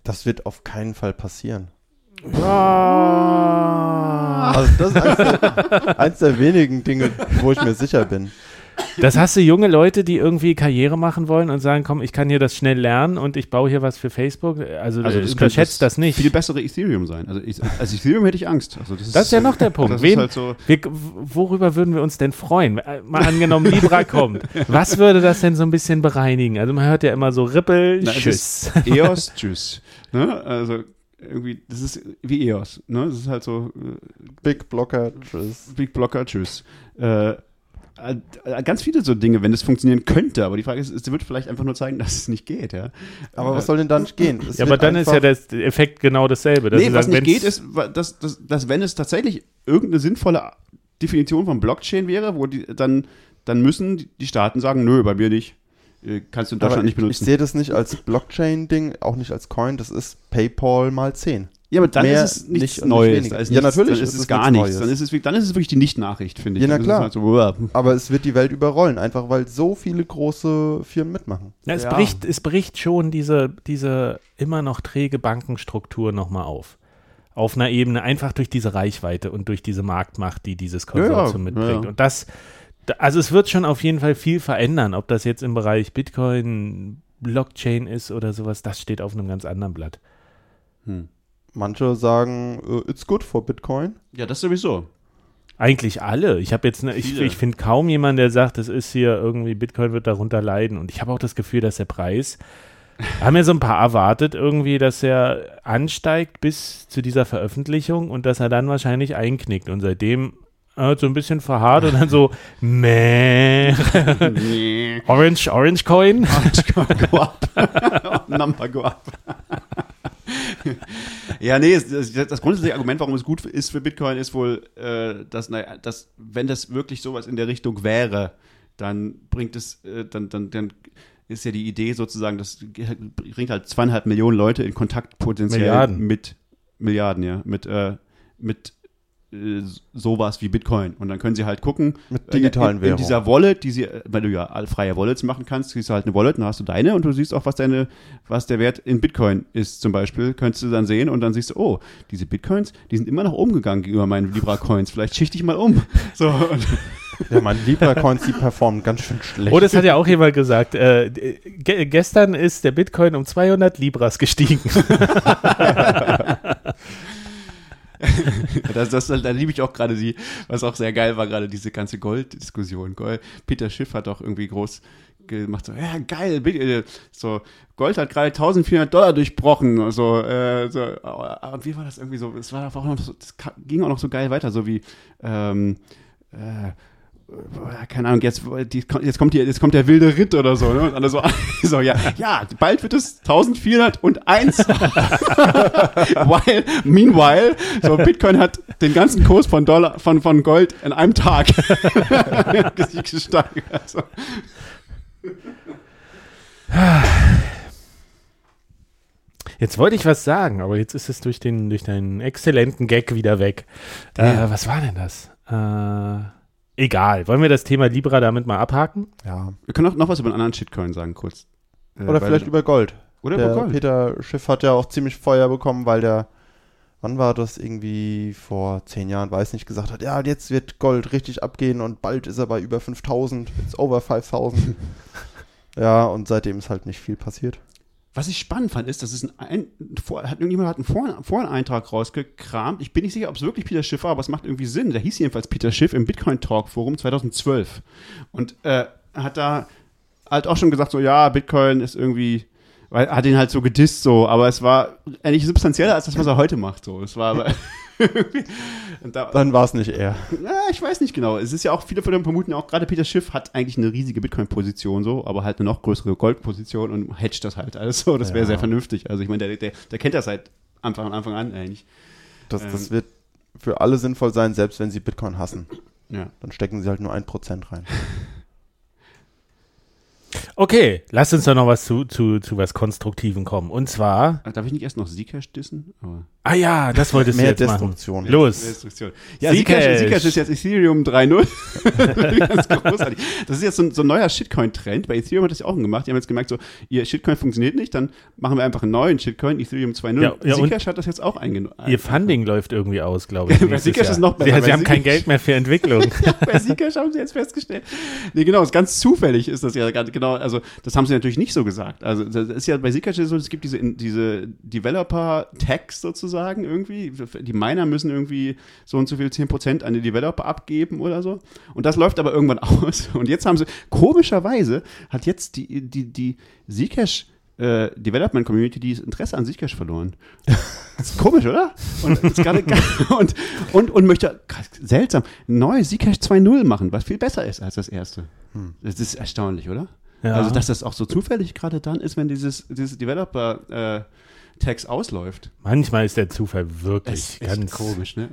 Das wird auf keinen Fall passieren. Ah. Also das ist eins der, eins der wenigen Dinge, wo ich mir sicher bin. Das hast du junge Leute, die irgendwie Karriere machen wollen und sagen, komm, ich kann hier das schnell lernen und ich baue hier was für Facebook. Also, Also äh, das unterschätzt könnte das nicht. Viel bessere Ethereum sein. Also, ich, als Ethereum hätte ich Angst. Also das, Das ist ja noch der Punkt. Das Wen- halt so, Wir, worüber würden wir uns denn freuen? Äh, Mal angenommen, Libra kommt. Was würde das denn so ein bisschen bereinigen? Also man hört ja immer so Rippel, Na, Tschüss. EOS, tschüss. Ne? Also irgendwie, das ist wie EOS. Ne? Das ist halt so äh, Big Blocker, tschüss. Big Blocker, tschüss. Äh, ganz viele so Dinge, wenn das funktionieren könnte, aber die Frage ist, es wird vielleicht einfach nur zeigen, dass es nicht geht, ja. Aber was soll denn da nicht gehen? Es Ja, aber dann ist ja der Effekt genau dasselbe. dass nee, was sagen, nicht geht, ist, dass, dass, dass wenn es tatsächlich irgendeine sinnvolle Definition von Blockchain wäre, wo die dann, dann müssen die- Staaten sagen, nö, bei mir nicht. Äh, Kannst du in aber Deutschland nicht ich, ich benutzen. sehe das nicht als Blockchain-Ding, auch nicht als Coin, das ist PayPal mal 10. ja, aber dann mehr ist es nichts nicht nicht Neues. ist Ja, nichts, natürlich Dann ist ist es es gar nichts nichts. Neues. Dann ist, es, wirklich- dann ist es wirklich die Nicht-Nachricht, finde ich. Ja, na ist klar. Halt so. Aber es wird die Welt überrollen, einfach weil so viele große Firmen mitmachen. Ja, es, Ja. bricht, es bricht schon diese, diese immer noch träge Bankenstruktur nochmal auf. Auf einer Ebene, einfach durch diese Reichweite und durch diese Marktmacht, die dieses Konsortium ja, mitbringt. ja. Und das, da- also es wird schon auf jeden Fall viel verändern, ob das jetzt im Bereich Bitcoin, Blockchain ist oder sowas, das steht auf einem ganz anderen Blatt. Hm. Manche sagen, äh, it's good for Bitcoin. Ja, das sowieso. Eigentlich alle. Ich habe jetzt, ne, ich, ich finde kaum jemanden, der sagt, es ist hier irgendwie, Bitcoin wird darunter leiden. Und ich habe auch das Gefühl, dass der Preis haben ja so ein paar erwartet irgendwie, dass er ansteigt bis zu dieser Veröffentlichung und dass er dann wahrscheinlich einknickt. Und seitdem so ein bisschen verharrt und dann so, meh, Orange, Orange Coin. go up. Number go up. Ja, nee, das, das grundsätzliche Argument, warum es gut ist für Bitcoin, ist wohl, äh, dass, naja, dass, wenn das wirklich sowas in der Richtung wäre, dann bringt es, äh, dann, dann, dann ist ja die Idee sozusagen, das bringt halt zweieinhalb Millionen Leute in Kontakt potenziell Milliarden. mit Milliarden, ja, mit, äh, mit sowas wie Bitcoin. Und dann können sie halt gucken, Mit digitalen in, in, in Währungen. dieser Wallet, die sie, äh, weil du ja freie Wallets machen kannst, kriegst du halt eine Wallet, dann hast du deine und du siehst auch, was deine, was der Wert in Bitcoin ist, zum Beispiel, könntest du dann sehen und dann siehst du, oh, diese Bitcoins, die sind immer nach oben gegangen gegenüber meinen Libra-Coins, vielleicht schichte ich mal um. So, Ja, meine Libra-Coins, die performen ganz schön schlecht. Oh, das hat ja auch jemand gesagt. Äh, ge gestern ist der Bitcoin um 200 Libras gestiegen. das, das, da liebe ich auch gerade die, was auch sehr geil war, gerade diese ganze Gold-Diskussion. Gold, Peter Schiff hat auch irgendwie groß gemacht, so, ja, geil, äh, so, Gold hat gerade 1400 Dollar durchbrochen, so, äh, so, und wie war das irgendwie so, es war auch noch das ging auch noch so geil weiter, so wie, ähm, äh, äh, keine Ahnung, jetzt, die, jetzt, kommt hier, jetzt kommt der wilde Ritt oder so, ne? Und alle so, so ja, ja, bald wird es 1401. While, meanwhile, so Bitcoin hat den ganzen Kurs von Dollar, von, von Gold in einem Tag gesteigert. Also, Jetzt wollte ich was sagen, aber jetzt ist es durch, den, durch deinen exzellenten Gag wieder weg. Äh, was war denn das? Äh, egal. Wollen wir das Thema Libra damit mal abhaken? ja. wir können auch noch was über einen anderen Shitcoin sagen, kurz. Äh, Oder vielleicht über Gold. oder der über Gold. Peter Schiff hat ja auch ziemlich Feuer bekommen, weil der, wann war das irgendwie vor zehn Jahren, weiß nicht, gesagt hat, ja, jetzt wird Gold richtig abgehen und bald ist er bei über 5000, it's over 5000. ja, und seitdem ist halt nicht viel passiert. Was ich spannend fand, ist, dass es ein, ein vor, hat irgendjemand hat einen Vor Foreneintrag rausgekramt. Ich bin nicht sicher, ob es wirklich Peter Schiff war, aber es macht irgendwie Sinn. Der hieß jedenfalls Peter Schiff im Bitcoin Talk Forum 2012 und äh, hat da halt auch schon gesagt, so ja, Bitcoin ist irgendwie, weil hat ihn halt so gedisst so, aber es war eigentlich substanzieller als das, was er heute macht. So, es war aber da, Dann war es nicht er. ja, ich weiß nicht genau. Es ist ja auch, viele von dem vermuten ja auch, gerade Peter Schiff hat eigentlich eine riesige Bitcoin-Position so, aber halt eine noch größere Gold-Position und hedgt das halt alles so. Das wäre Ja. sehr vernünftig. Also ich meine, der, der, der kennt das seit Anfang, Anfang an eigentlich. Das, das Ähm. wird für alle sinnvoll sein, selbst wenn sie Bitcoin hassen. Ja. Dann stecken sie halt nur ein Prozent rein. Okay, lass uns doch noch was zu, zu, zu was Konstruktiven kommen. Und zwar, Darf ich nicht erst noch Zcash dissen? Aber ah ja, das wolltest du Mehr jetzt machen. Destruktion. Los. Restriktion. Ja, Zcash. Zcash, ist jetzt Ethereum 3.0. Ganz großartig. Das ist jetzt so ein, so ein neuer Shitcoin-Trend. Bei Ethereum hat das ja auch gemacht. Die haben jetzt gemerkt, so, ihr Shitcoin funktioniert nicht, dann machen wir einfach einen neuen Shitcoin, Ethereum 2.0. Ja, ja, Zcash hat das jetzt auch eingenommen. Ihr Funding läuft irgendwie aus, glaube ich. Bei nächstes Zcash Jahr. ist noch besser. Sie, sie haben kein Geld mehr für Entwicklung. Bei Zcash haben sie jetzt festgestellt. Nee, genau, ist ganz zufällig ist das ja ganz genau, also das haben sie natürlich nicht so gesagt. Also das ist ja bei Zcash so, es gibt diese, diese Developer-Tags sozusagen irgendwie. Die Miner müssen irgendwie so und so viel 10% an die Developer abgeben oder so. Und das läuft aber irgendwann aus. Und jetzt haben sie, komischerweise hat jetzt die, die, die Zcash äh, Development Community die Interesse an Zcash verloren. Das ist komisch, oder? Und, und, und, und möchte, seltsam, neu Zcash 2.0 machen, was viel besser ist als das erste. Das ist erstaunlich, oder? Ja. Also, dass das auch so zufällig gerade dann ist, wenn dieses, dieses Developer-Tags ausläuft. Manchmal ist der Zufall wirklich ganz komisch, ne?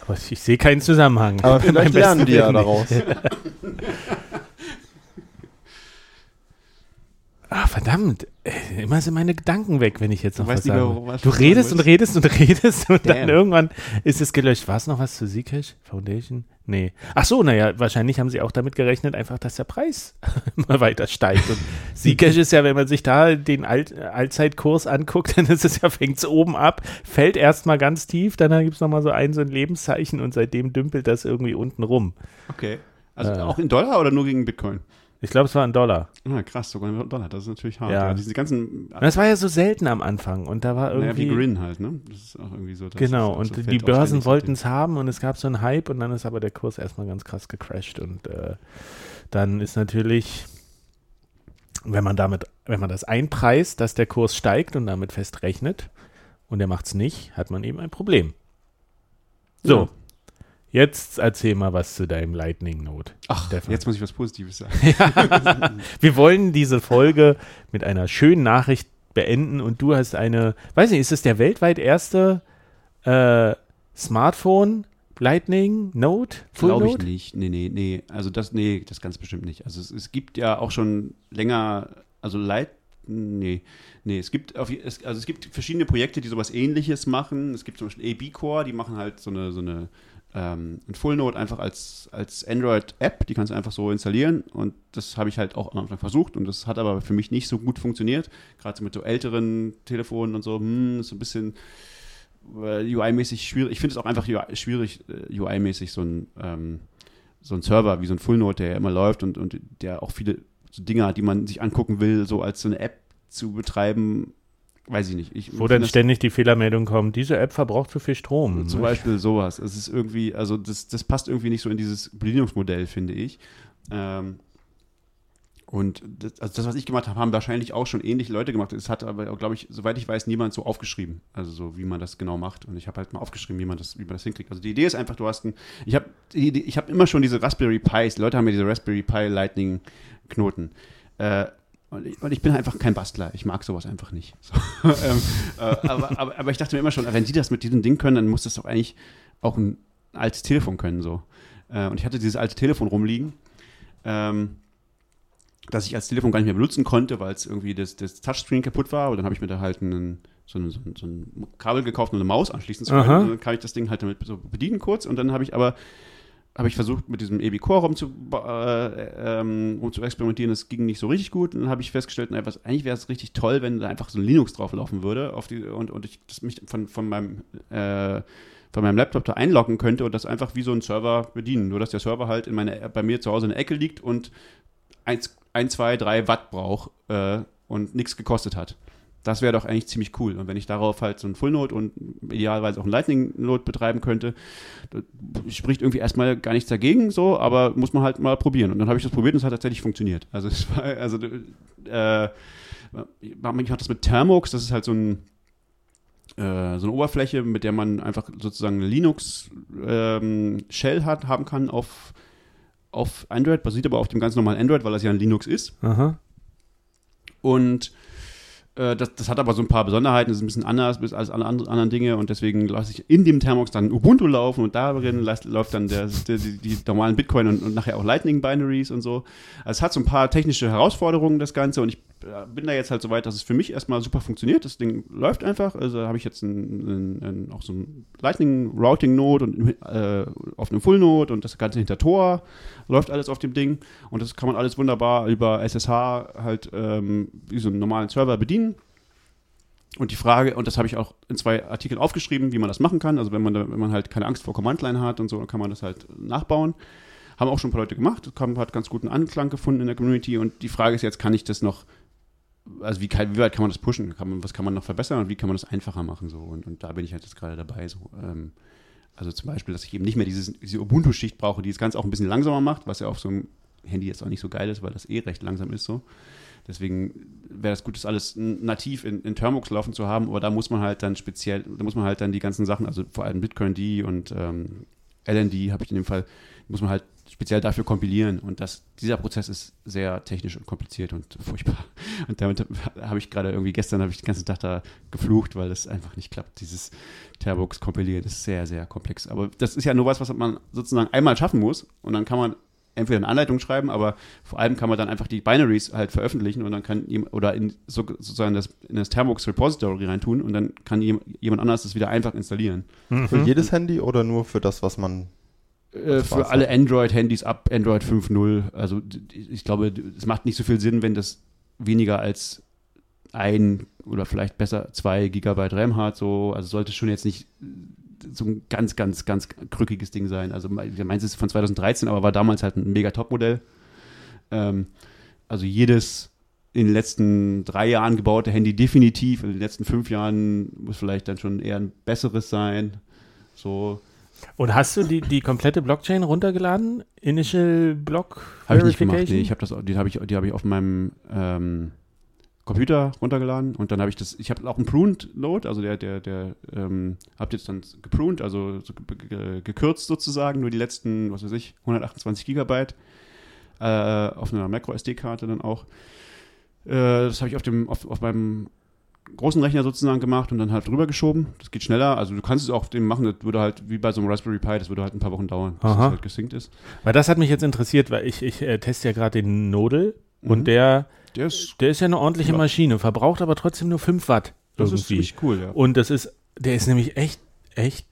Aber ich sehe keinen Zusammenhang. Aber vielleicht lernen die ja daraus. nicht. Ah, verdammt. Äh, Immer sind meine Gedanken weg, wenn ich jetzt noch was sage. Du redest und redest und redest und dann Damn. irgendwann ist es gelöscht. War es noch was zu Zcash Foundation? Nee. Ach so, naja, wahrscheinlich haben sie auch damit gerechnet, einfach, dass der Preis immer weiter steigt. Und Zcash ist ja, wenn man sich da den Alt Allzeitkurs anguckt, dann ist es ja, fängt es oben ab, fällt erstmal ganz tief, dann gibt es nochmal so ein, so ein Lebenszeichen und seitdem dümpelt das irgendwie unten rum. Okay. Also Äh. auch in Dollar oder nur gegen Bitcoin? Ich glaube, es war ein Dollar. Ah, krass, sogar in Dollar, das ist natürlich hart. Ja. Ja. diese ganzen, das war ja so selten am Anfang und da war naja, irgendwie. wie Grin halt, ne? Das ist auch irgendwie so. das Genau, und so die Börsen wollten es haben und es gab so einen Hype und dann ist aber der Kurs erstmal ganz krass gecrashed und äh, dann ist natürlich wenn man damit, wenn man das einpreist, dass der Kurs steigt und damit festrechnet und er macht es nicht, hat man eben ein Problem. So, Ja. Jetzt erzähl mal was zu deinem Lightning Note. Ach, Stefan. jetzt muss ich was Positives sagen. Wir wollen diese Folge mit einer schönen Nachricht beenden und du hast eine, weiß nicht, ist es der weltweit erste äh, Smartphone Lightning Note? Glaube ich nicht. Nee, nee, nee. Also das, nee, das ganz bestimmt nicht. Also es, es gibt ja auch schon länger, also Light, nee, nee, es gibt auf, es, also es gibt verschiedene Projekte, die sowas ähnliches machen. Es gibt zum Beispiel AB Core, die machen halt so eine, so eine ähm, ein Full Note einfach als, als Android-App, die kannst du einfach so installieren und das habe ich halt auch am Anfang versucht und das hat aber für mich nicht so gut funktioniert. Gerade so mit so älteren Telefonen und so, hm, ist so ein bisschen äh, UI-mäßig schwierig. Ich finde es auch einfach UI schwierig, äh, UI-mäßig so ein, ähm, so ein Server wie so ein Full Note, der ja immer läuft und, und der auch viele so Dinge hat, die man sich angucken will, so als so eine App zu betreiben, weiß ich nicht. Ich, Wo dann ständig die Fehlermeldung kommt, diese App verbraucht zu viel Strom. zum ne? Beispiel sowas. Es ist irgendwie, also das, das passt irgendwie nicht so in dieses Bedienungsmodell, finde ich. Ähm, und das, also das, was ich gemacht habe, haben wahrscheinlich auch schon ähnliche Leute gemacht. Es hat aber, glaube ich, soweit ich weiß, niemand so aufgeschrieben. Also so, wie man das genau macht. Und ich habe halt mal aufgeschrieben, wie man das, wie man das hinkriegt. Also die Idee ist einfach, du hast ein, ich habe ich immer schon diese Raspberry Pis, die Leute haben ja diese Raspberry Pi Lightning Knoten. Äh, und ich, und ich bin einfach kein Bastler. Ich mag sowas einfach nicht. So, ähm, äh, aber, aber, aber ich dachte mir immer schon, wenn die das mit diesem Ding können, dann muss das doch eigentlich auch ein altes Telefon können. So. Äh, und ich hatte dieses alte Telefon rumliegen, ähm, das ich als Telefon gar nicht mehr benutzen konnte, weil es irgendwie das, das Touchscreen kaputt war. Und dann habe ich mir da halt einen, so, ein, so, ein, so ein Kabel gekauft, um eine Maus anschließen zu können. Und dann kann ich das Ding halt damit so bedienen kurz. Und dann habe ich aber habe ich versucht, mit diesem EB Core rum zu, äh, ähm, rum zu experimentieren. Das ging nicht so richtig gut. Und dann habe ich festgestellt, na, was, eigentlich wäre es richtig toll, wenn da einfach so ein Linux drauf laufen würde auf die, und, und ich das mich von, von meinem äh, von meinem Laptop da einloggen könnte und das einfach wie so ein Server bedienen. Nur, dass der Server halt in meine, bei mir zu Hause in der Ecke liegt und 1, 2, 3 Watt braucht äh, und nichts gekostet hat. Das wäre doch eigentlich ziemlich cool. Und wenn ich darauf halt so ein Full Node und idealerweise auch ein Lightning Node betreiben könnte, spricht irgendwie erstmal gar nichts dagegen, so, aber muss man halt mal probieren. Und dann habe ich das probiert und es hat tatsächlich funktioniert. Also es war, also äh, ich hatte das mit Thermox, das ist halt so ein äh, so eine Oberfläche, mit der man einfach sozusagen eine Linux ähm, Shell hat, haben kann auf, auf Android, basiert aber auf dem ganz normalen Android, weil das ja ein Linux ist. Aha. Und äh, das, das hat aber so ein paar Besonderheiten, ist ein bisschen anders als alle anderen, Dinge und deswegen lasse ich in dem Thermox dann Ubuntu laufen und darin läuft dann der, der, die, die normalen Bitcoin und, und nachher auch Lightning Binaries und so. Also es hat so ein paar technische Herausforderungen, das Ganze und ich äh, bin da jetzt halt so weit, dass es für mich erstmal super funktioniert. Das Ding läuft einfach. Also habe ich jetzt ein, ein, ein, auch so ein Lightning Routing Node und äh, auf einem Full Node und das Ganze hinter Tor läuft alles auf dem Ding und das kann man alles wunderbar über SSH halt ähm, wie so einen normalen Server bedienen. Und die Frage, und das habe ich auch in zwei Artikeln aufgeschrieben, wie man das machen kann. Also wenn man, da, wenn man halt keine Angst vor Command-Line hat und so, dann kann man das halt nachbauen. Haben auch schon ein paar Leute gemacht, hat ganz guten Anklang gefunden in der Community. Und die Frage ist jetzt, kann ich das noch, also wie, wie weit kann man das pushen? Kann man, was kann man noch verbessern und wie kann man das einfacher machen? So? Und, und da bin ich halt jetzt gerade dabei. So. Ähm, also zum Beispiel, dass ich eben nicht mehr dieses, diese Ubuntu-Schicht brauche, die das Ganze auch ein bisschen langsamer macht, was ja auf so einem Handy jetzt auch nicht so geil ist, weil das eh recht langsam ist so. Deswegen wäre es gut, das alles nativ in, in Termux laufen zu haben, aber da muss man halt dann speziell, da muss man halt dann die ganzen Sachen, also vor allem Bitcoin-D und ähm, LND habe ich in dem Fall, muss man halt speziell dafür kompilieren und das, dieser Prozess ist sehr technisch und kompliziert und furchtbar. Und damit habe ich gerade irgendwie gestern habe ich den ganzen Tag da geflucht, weil das einfach nicht klappt. Dieses Termux kompilieren ist sehr, sehr komplex. Aber das ist ja nur was, was man sozusagen einmal schaffen muss und dann kann man entweder eine Anleitung schreiben, aber vor allem kann man dann einfach die Binaries halt veröffentlichen und dann kann jem- oder in so, sozusagen das, in das Termux Repository reintun und dann kann jem, jemand anders das wieder einfach installieren. Für jedes Handy oder nur für das, was man. Äh, für alle Android-Handys ab Android 5.0. Also ich glaube, es macht nicht so viel Sinn, wenn das weniger als ein oder vielleicht besser zwei Gigabyte RAM hat. So, also sollte schon jetzt nicht so ein ganz, ganz, ganz krückiges Ding sein. Also me- meins ist von 2013, aber war damals halt ein mega Top-Modell. Ähm, also jedes in den letzten drei Jahren gebaute Handy definitiv, in den letzten fünf Jahren muss vielleicht dann schon eher ein besseres sein. So, Und hast du die, die komplette Blockchain runtergeladen? Initial Block Habe ich nicht gemacht. Nee, ich habe das, die habe ich, die habe ich auf meinem ähm, Computer runtergeladen und dann habe ich das, ich habe auch einen Pruned Load, also der, der, der, ähm, habt jetzt dann gepruned, also so ge ge gekürzt sozusagen, nur die letzten, was weiß ich, 128 Gigabyte äh, auf einer Macro SD-Karte dann auch. Äh, das habe ich auf dem, auf, auf meinem großen Rechner sozusagen gemacht und dann halt drüber geschoben. Das geht schneller. Also du kannst es auch auf dem machen, das würde halt wie bei so einem Raspberry Pi, das würde halt ein paar Wochen dauern, bis Aha. es halt gesynkt ist. Weil das hat mich jetzt interessiert, weil ich, ich äh, teste ja gerade den Nodel Mhm. und der, Der ist, der ist ja eine ordentliche Ja. Maschine, verbraucht aber trotzdem nur 5 Watt das irgendwie. ist ziemlich cool, ja. Und das ist, der ist nämlich echt, echt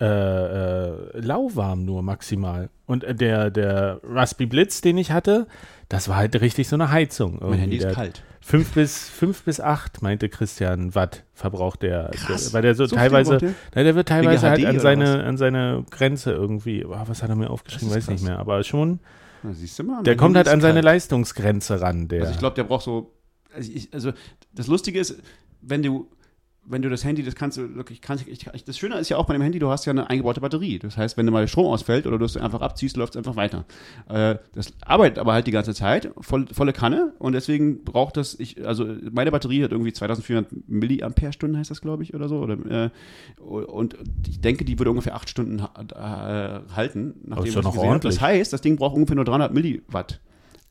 äh, äh, lauwarm nur maximal. Und äh, der, der Raspberry Blitz, den ich hatte, das war halt richtig so eine Heizung. Mein irgendwie. Handy Der ist hat kalt. Fünf bis, fünf bis acht, meinte Christian, Watt verbraucht der. Krass. Der, weil der so, So teilweise, braucht der? der wird teilweise halt an seine, an seine Grenze irgendwie. Oh, was hat er mir aufgeschrieben? Weiß ist nicht krass. mehr. Aber schon, Na, siehst du mal. der mein kommt Handy halt an seine kalt. Leistungsgrenze ran. Der. Also ich glaube, der braucht so. Also, ich, also das Lustige ist, wenn du, wenn du das Handy, das kannst du wirklich, kannst, ich, ich, das Schöne ist ja auch bei dem Handy, du hast ja eine eingebaute Batterie. Das heißt, wenn du mal Strom ausfällt oder du es einfach abziehst, läuft es einfach weiter. Äh, das arbeitet aber halt die ganze Zeit, voll, volle Kanne und deswegen braucht das, ich, also meine Batterie hat irgendwie 2400 Milliampere-Stunden, heißt das, glaube ich, oder so. Oder, äh, und ich denke, die würde ungefähr acht Stunden ha- äh, halten, nachdem ist doch was ich noch gesehen habe. ordentlich. Das heißt, das Ding braucht ungefähr nur 300 Milliwatt.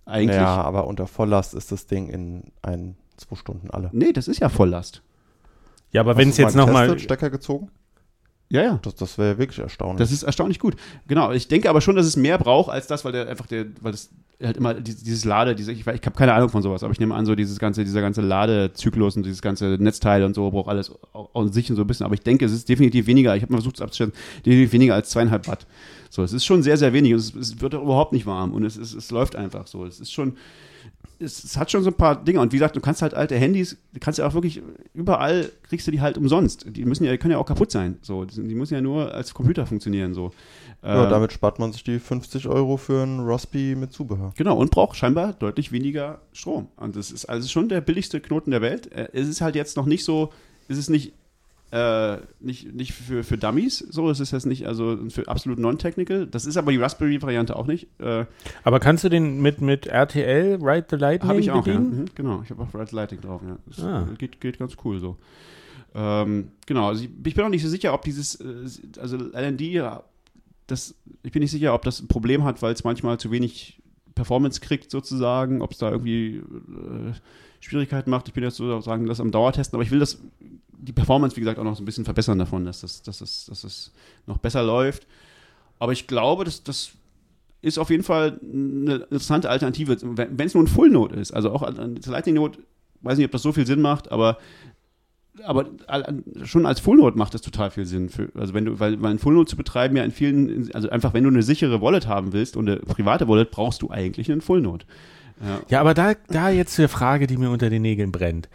Eigentlich. Ja, aber unter Volllast ist das Ding in ein, zwei Stunden alle. Nee, das ist ja Volllast. Ja, aber wenn es du jetzt mal nochmal. Stecker gezogen? Ja, ja. Das, das wäre wirklich erstaunlich. Das ist erstaunlich gut. Genau. Ich denke aber schon, dass es mehr braucht als das, weil der einfach der, weil das halt immer dieses, dieses Lade, diese, ich, ich habe keine Ahnung von sowas, aber ich nehme an, so dieses ganze, dieser ganze Ladezyklus und dieses ganze Netzteil und so braucht alles an sich und so ein bisschen. Aber ich denke, es ist definitiv weniger. Ich habe mal versucht, es abzustellen, definitiv weniger als zweieinhalb Watt. So, es ist schon sehr, sehr wenig. und Es, es wird auch überhaupt nicht warm und es, ist, es läuft einfach so. Es ist schon, es, es hat schon so ein paar Dinge. Und wie gesagt, du kannst halt alte Handys, du kannst ja auch wirklich überall kriegst du die halt umsonst. Die müssen ja, die können ja auch kaputt sein. So, die, müssen ja nur als Computer funktionieren. So. ja, Äh, damit spart man sich die 50 Euro für ein Raspberry mit Zubehör. Genau, und braucht scheinbar deutlich weniger Strom. Und das ist also schon der billigste Knoten der Welt. Äh, Es ist halt jetzt noch nicht so, es ist nicht, äh, nicht, nicht für, für Dummies so, es ist jetzt nicht, also für absolut non-technical. Das ist aber die Raspberry-Variante auch nicht. Äh, Aber kannst du den mit, mit RTL, Ride the Lightning, Habe ich auch, ja. Mhm, genau. Ich habe auch Red Lighting drauf, ja. Das Ah. geht, geht ganz cool so. Ähm, genau, also ich, ich bin auch nicht so sicher, ob dieses, äh, also LND, das, ich bin nicht sicher, ob das ein Problem hat, weil es manchmal zu wenig Performance kriegt sozusagen, ob es da irgendwie äh, Schwierigkeiten macht. Ich bin jetzt sozusagen das am Dauertesten, aber ich will das, die Performance, wie gesagt, auch noch so ein bisschen verbessern davon, dass das, dass das, dass das noch besser läuft. Aber ich glaube, dass das ist auf jeden Fall eine interessante Alternative, wenn es nur ein Full Note ist. Also auch das Lightning Note, weiß nicht, ob das so viel Sinn macht, aber aber schon als Full Note macht das total viel Sinn. Für, also wenn du, weil, weil ein Full Note zu betreiben ja in vielen, also einfach wenn du eine sichere Wallet haben willst und eine private Wallet, brauchst du eigentlich einen Full Note. Ja. Ja, aber da, da jetzt eine Frage, die mir unter den Nägeln brennt.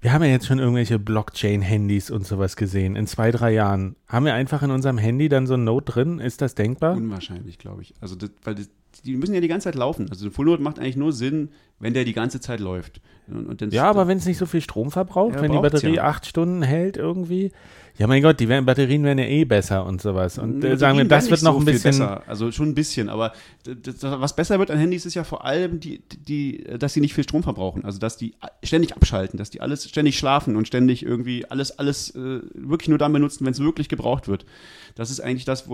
Wir haben ja jetzt schon irgendwelche Blockchain-Handys und sowas gesehen. In zwei, drei Jahren. Haben wir einfach in unserem Handy dann so ein Note drin? Ist das denkbar? Unwahrscheinlich, glaube ich. Also, das, weil das, die müssen ja die ganze Zeit laufen. Also, ein Full Note macht eigentlich nur Sinn, wenn der die ganze Zeit läuft. Und, Ja, aber wenn es nicht so viel Strom verbraucht, Ja, wenn die Batterie ja. acht Stunden hält irgendwie. Ja, mein Gott, die werden, Batterien werden ja eh besser und sowas. Und äh, sagen wir, das wird noch so ein bisschen. besser. Also schon ein bisschen, aber d- d- was besser wird an Handys ist ja vor allem, die, die, dass sie nicht viel Strom verbrauchen. Also dass die ständig abschalten, dass die alles ständig schlafen und ständig irgendwie alles, alles äh, wirklich nur dann benutzen, wenn es wirklich gebraucht wird. Das ist eigentlich das,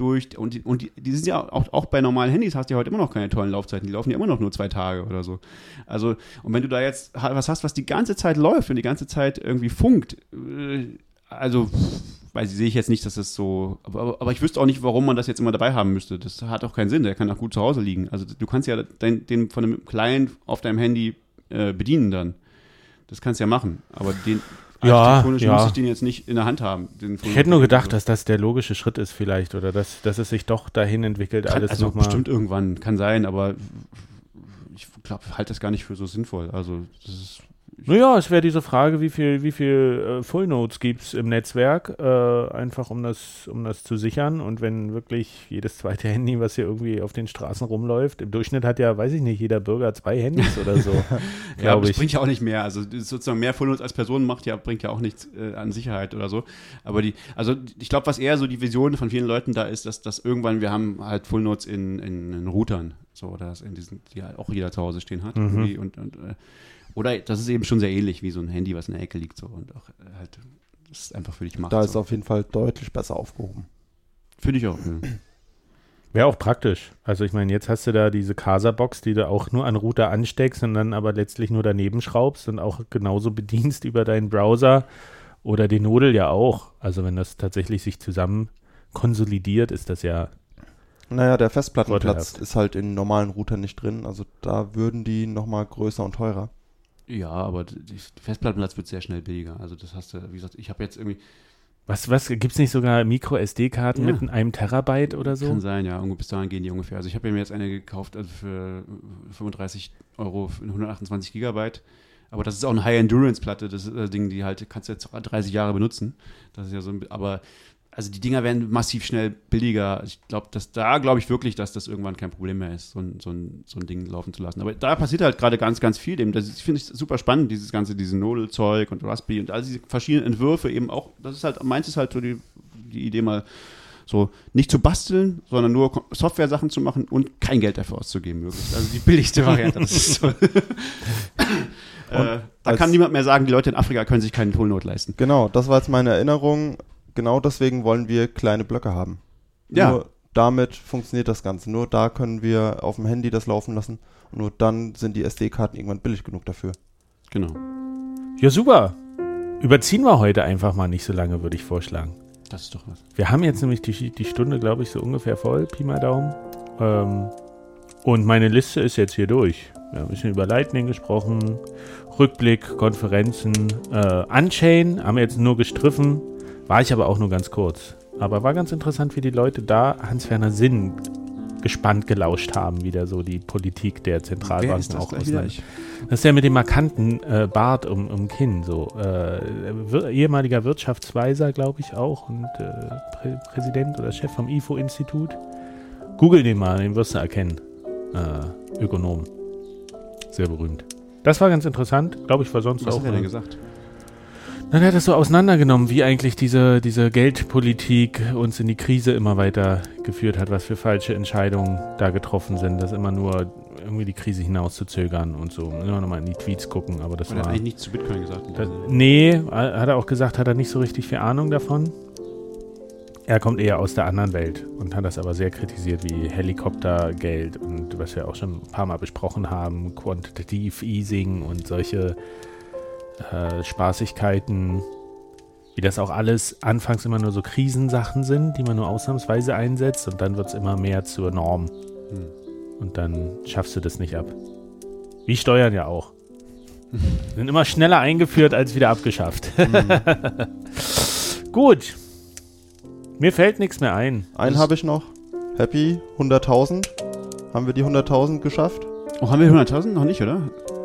wodurch, und und die, die sind ja auch, auch bei normalen Handys hast du ja heute immer noch keine tollen Laufzeiten. Die laufen ja immer noch nur zwei Tage oder so. Also, und wenn du da jetzt was hast, was die ganze Zeit läuft und die ganze Zeit irgendwie funkt, äh, also weil sehe ich jetzt nicht, dass das so. Aber, aber, ich wüsste auch nicht, warum man das jetzt immer dabei haben müsste. Das hat auch keinen Sinn. Der kann auch gut zu Hause liegen. Also du kannst ja den, den von einem Client auf deinem Handy äh, bedienen dann. Das kannst du ja machen. Aber den architektonisch ja. muss ich den jetzt nicht in der Hand haben. Ich hätte nur gedacht, dass das der logische Schritt ist vielleicht oder dass, dass es sich doch dahin entwickelt, kann, alles also nochmal. bestimmt irgendwann kann sein, aber ich glaube, halte das gar nicht für so sinnvoll. Also das ist, Naja, es wäre diese Frage, wie viel, wie viel äh, Full Nodes gibt es im Netzwerk, äh, einfach um das, um das zu sichern. Und wenn wirklich jedes zweite Handy, was hier irgendwie auf den Straßen rumläuft, im Durchschnitt hat ja, weiß ich nicht, jeder Bürger zwei Handys oder so, Ja, aber glaube das ich. bringt ja auch nicht mehr. Also sozusagen mehr von uns als Person macht ja, bringt ja auch nichts äh, an Sicherheit oder so. Aber die, also ich glaube, was eher so die Vision von vielen Leuten da ist, dass, dass irgendwann wir haben halt Full Nodes in, in, in Routern, so oder in diesen, die halt auch jeder zu Hause stehen hat. Mhm. Und, und, äh, oder das ist eben schon sehr ähnlich wie so ein Handy, was in der Ecke liegt so und auch äh, halt das ist einfach für dich macht. Da ist so. auf jeden Fall deutlich besser aufgehoben. Finde ich auch. Ja. Wäre auch praktisch. Also ich meine, jetzt hast du da diese Casa-Box, die du auch nur an Router ansteckst und dann aber letztlich nur daneben schraubst und auch genauso bedienst über deinen Browser oder den Nodel ja auch. Also wenn das tatsächlich sich zusammen konsolidiert, ist das ja Naja, der Festplattenplatz Vorteilhaft. ist halt in normalen Routern nicht drin. Also da würden die nochmal größer und teurer. Ja, aber die Festplattenplatz wird sehr schnell billiger. Also das hast du, wie gesagt, ich habe jetzt irgendwie Was, was, gibt es nicht sogar Micro-SD-Karten Ja. mit einem Terabyte oder so? Kann sein, ja. Irgendwo bis dahin gehen die ungefähr. Also ich habe mir jetzt eine gekauft also für 35 Euro für 128 Gigabyte. Aber das ist auch eine High-Endurance-Platte. Das ist das Ding, die halt kannst du jetzt 30 Jahre benutzen. Das ist ja so ein, aber also die Dinger werden massiv schnell billiger. Ich glaube, dass da glaube ich wirklich, dass das irgendwann kein Problem mehr ist, so ein, so ein, so ein Ding laufen zu lassen. Aber da passiert halt gerade ganz, ganz viel. Dem. Das finde ich super spannend, dieses ganze, dieses Nodel-Zeug und Raspberry und all diese verschiedenen Entwürfe eben auch. Das ist halt, meins ist halt so die, die Idee mal so nicht zu basteln, sondern nur Software-Sachen zu machen und kein Geld dafür auszugeben, möglichst. Also die billigste Variante. Das ist so. äh, da kann niemand mehr sagen, die Leute in Afrika können sich keinen Toolnote leisten. Genau, das war jetzt meine Erinnerung. Genau deswegen wollen wir kleine Blöcke haben. Ja. Nur damit funktioniert das Ganze. Nur da können wir auf dem Handy das laufen lassen. Und nur dann sind die SD-Karten irgendwann billig genug dafür. Genau. Ja, super. Überziehen wir heute einfach mal nicht so lange, würde ich vorschlagen. Das ist doch was. Wir haben jetzt nämlich die, die Stunde, glaube ich, so ungefähr voll, Pi mal Daumen. Ähm, und meine Liste ist jetzt hier durch. Wir haben ein bisschen über Lightning gesprochen, Rückblick, Konferenzen, äh, Unchain haben wir jetzt nur gestriffen, war ich aber auch nur ganz kurz. Aber war ganz interessant, wie die Leute da Hans-Werner Sinn gespannt gelauscht haben, wie da so die Politik der Zentralbanken auch gleich wieder? auseinander- das ist der mit dem markanten äh, Bart um, um Kinn, so. Äh, wir, ehemaliger Wirtschaftsweiser, glaube ich auch, und äh, Prä Präsident oder Chef vom IFO-Institut. Google den mal, den wirst du erkennen. Äh, Ökonom. Sehr berühmt. Das war ganz interessant, glaube ich, war sonst Was auch. hat er denn gesagt? Dann hat er das so auseinandergenommen, wie eigentlich diese, diese Geldpolitik uns in die Krise immer weiter geführt hat, was für falsche Entscheidungen da getroffen sind, das immer nur irgendwie die Krise hinauszuzögern und so. Immer nochmal in die Tweets gucken, aber das hat war. eigentlich nichts zu Bitcoin gesagt. Das, nee, hat er auch gesagt, hat er nicht so richtig viel Ahnung davon. Er kommt eher aus der anderen Welt und hat das aber sehr kritisiert, wie Helikoptergeld und was wir auch schon ein paar Mal besprochen haben, Quantitative Easing und solche äh, Spaßigkeiten, wie das auch alles anfangs immer nur so Krisensachen sind, die man nur ausnahmsweise einsetzt und dann wird es immer mehr zur Norm. Hm. Und dann schaffst du das nicht ab. Wie Steuern ja auch. Sind immer schneller eingeführt als wieder abgeschafft. Gut. Mir fällt nichts mehr ein. Einen habe ich noch. Happy, 100.000. Haben wir die 100.000 geschafft? Oh, haben wir 100.000? Noch nicht, oder?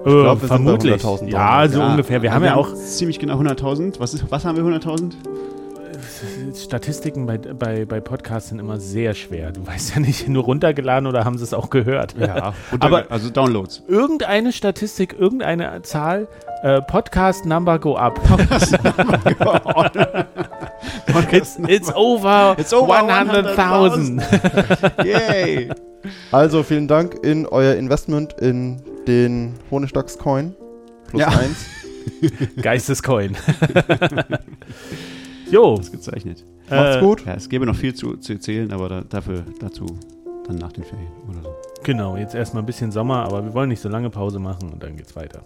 Ich glaub, wir sind bei vermutlich. 100.000 ja, so ungefähr. Wir haben ja auch ziemlich genau 100.000. Was, ist- was haben wir 100.000? Statistiken bei, bei, bei Podcasts sind immer sehr schwer. Du weißt ja nicht, nur runtergeladen oder haben sie es auch gehört. Ja, Aber- also Downloads. Irgendeine Statistik, irgendeine Zahl, äh, Podcast Number go up. it's, it's over, It's over 100.000. Yay! Also vielen Dank in euer Investment in den Honigdachs-Coin. Plus Ja. eins. Geistescoin. jo. Gezeichnet. Macht's äh, gut. Ja, es gäbe noch viel zu, zu erzählen, aber da, dafür, dazu dann nach den Ferien oder so. Genau, jetzt erstmal ein bisschen Sommer, aber wir wollen nicht so lange Pause machen und dann geht's weiter.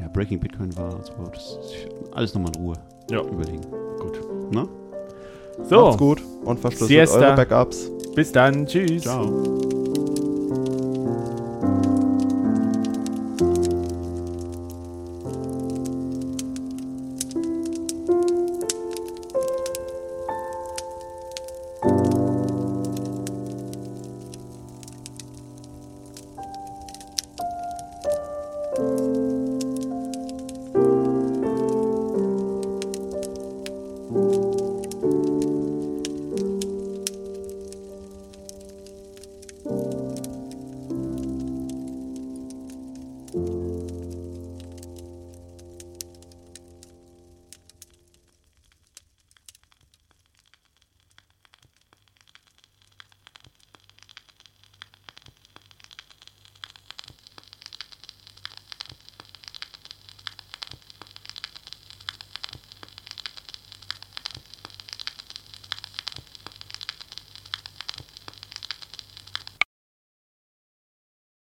Ja, Breaking Bitcoin war so. Das alles nochmal in Ruhe Ja. überlegen. Gut. Ne? So, Macht's gut und verschlüsselt Siesta. eure Backups. bis dann. Tschüss. Ciao.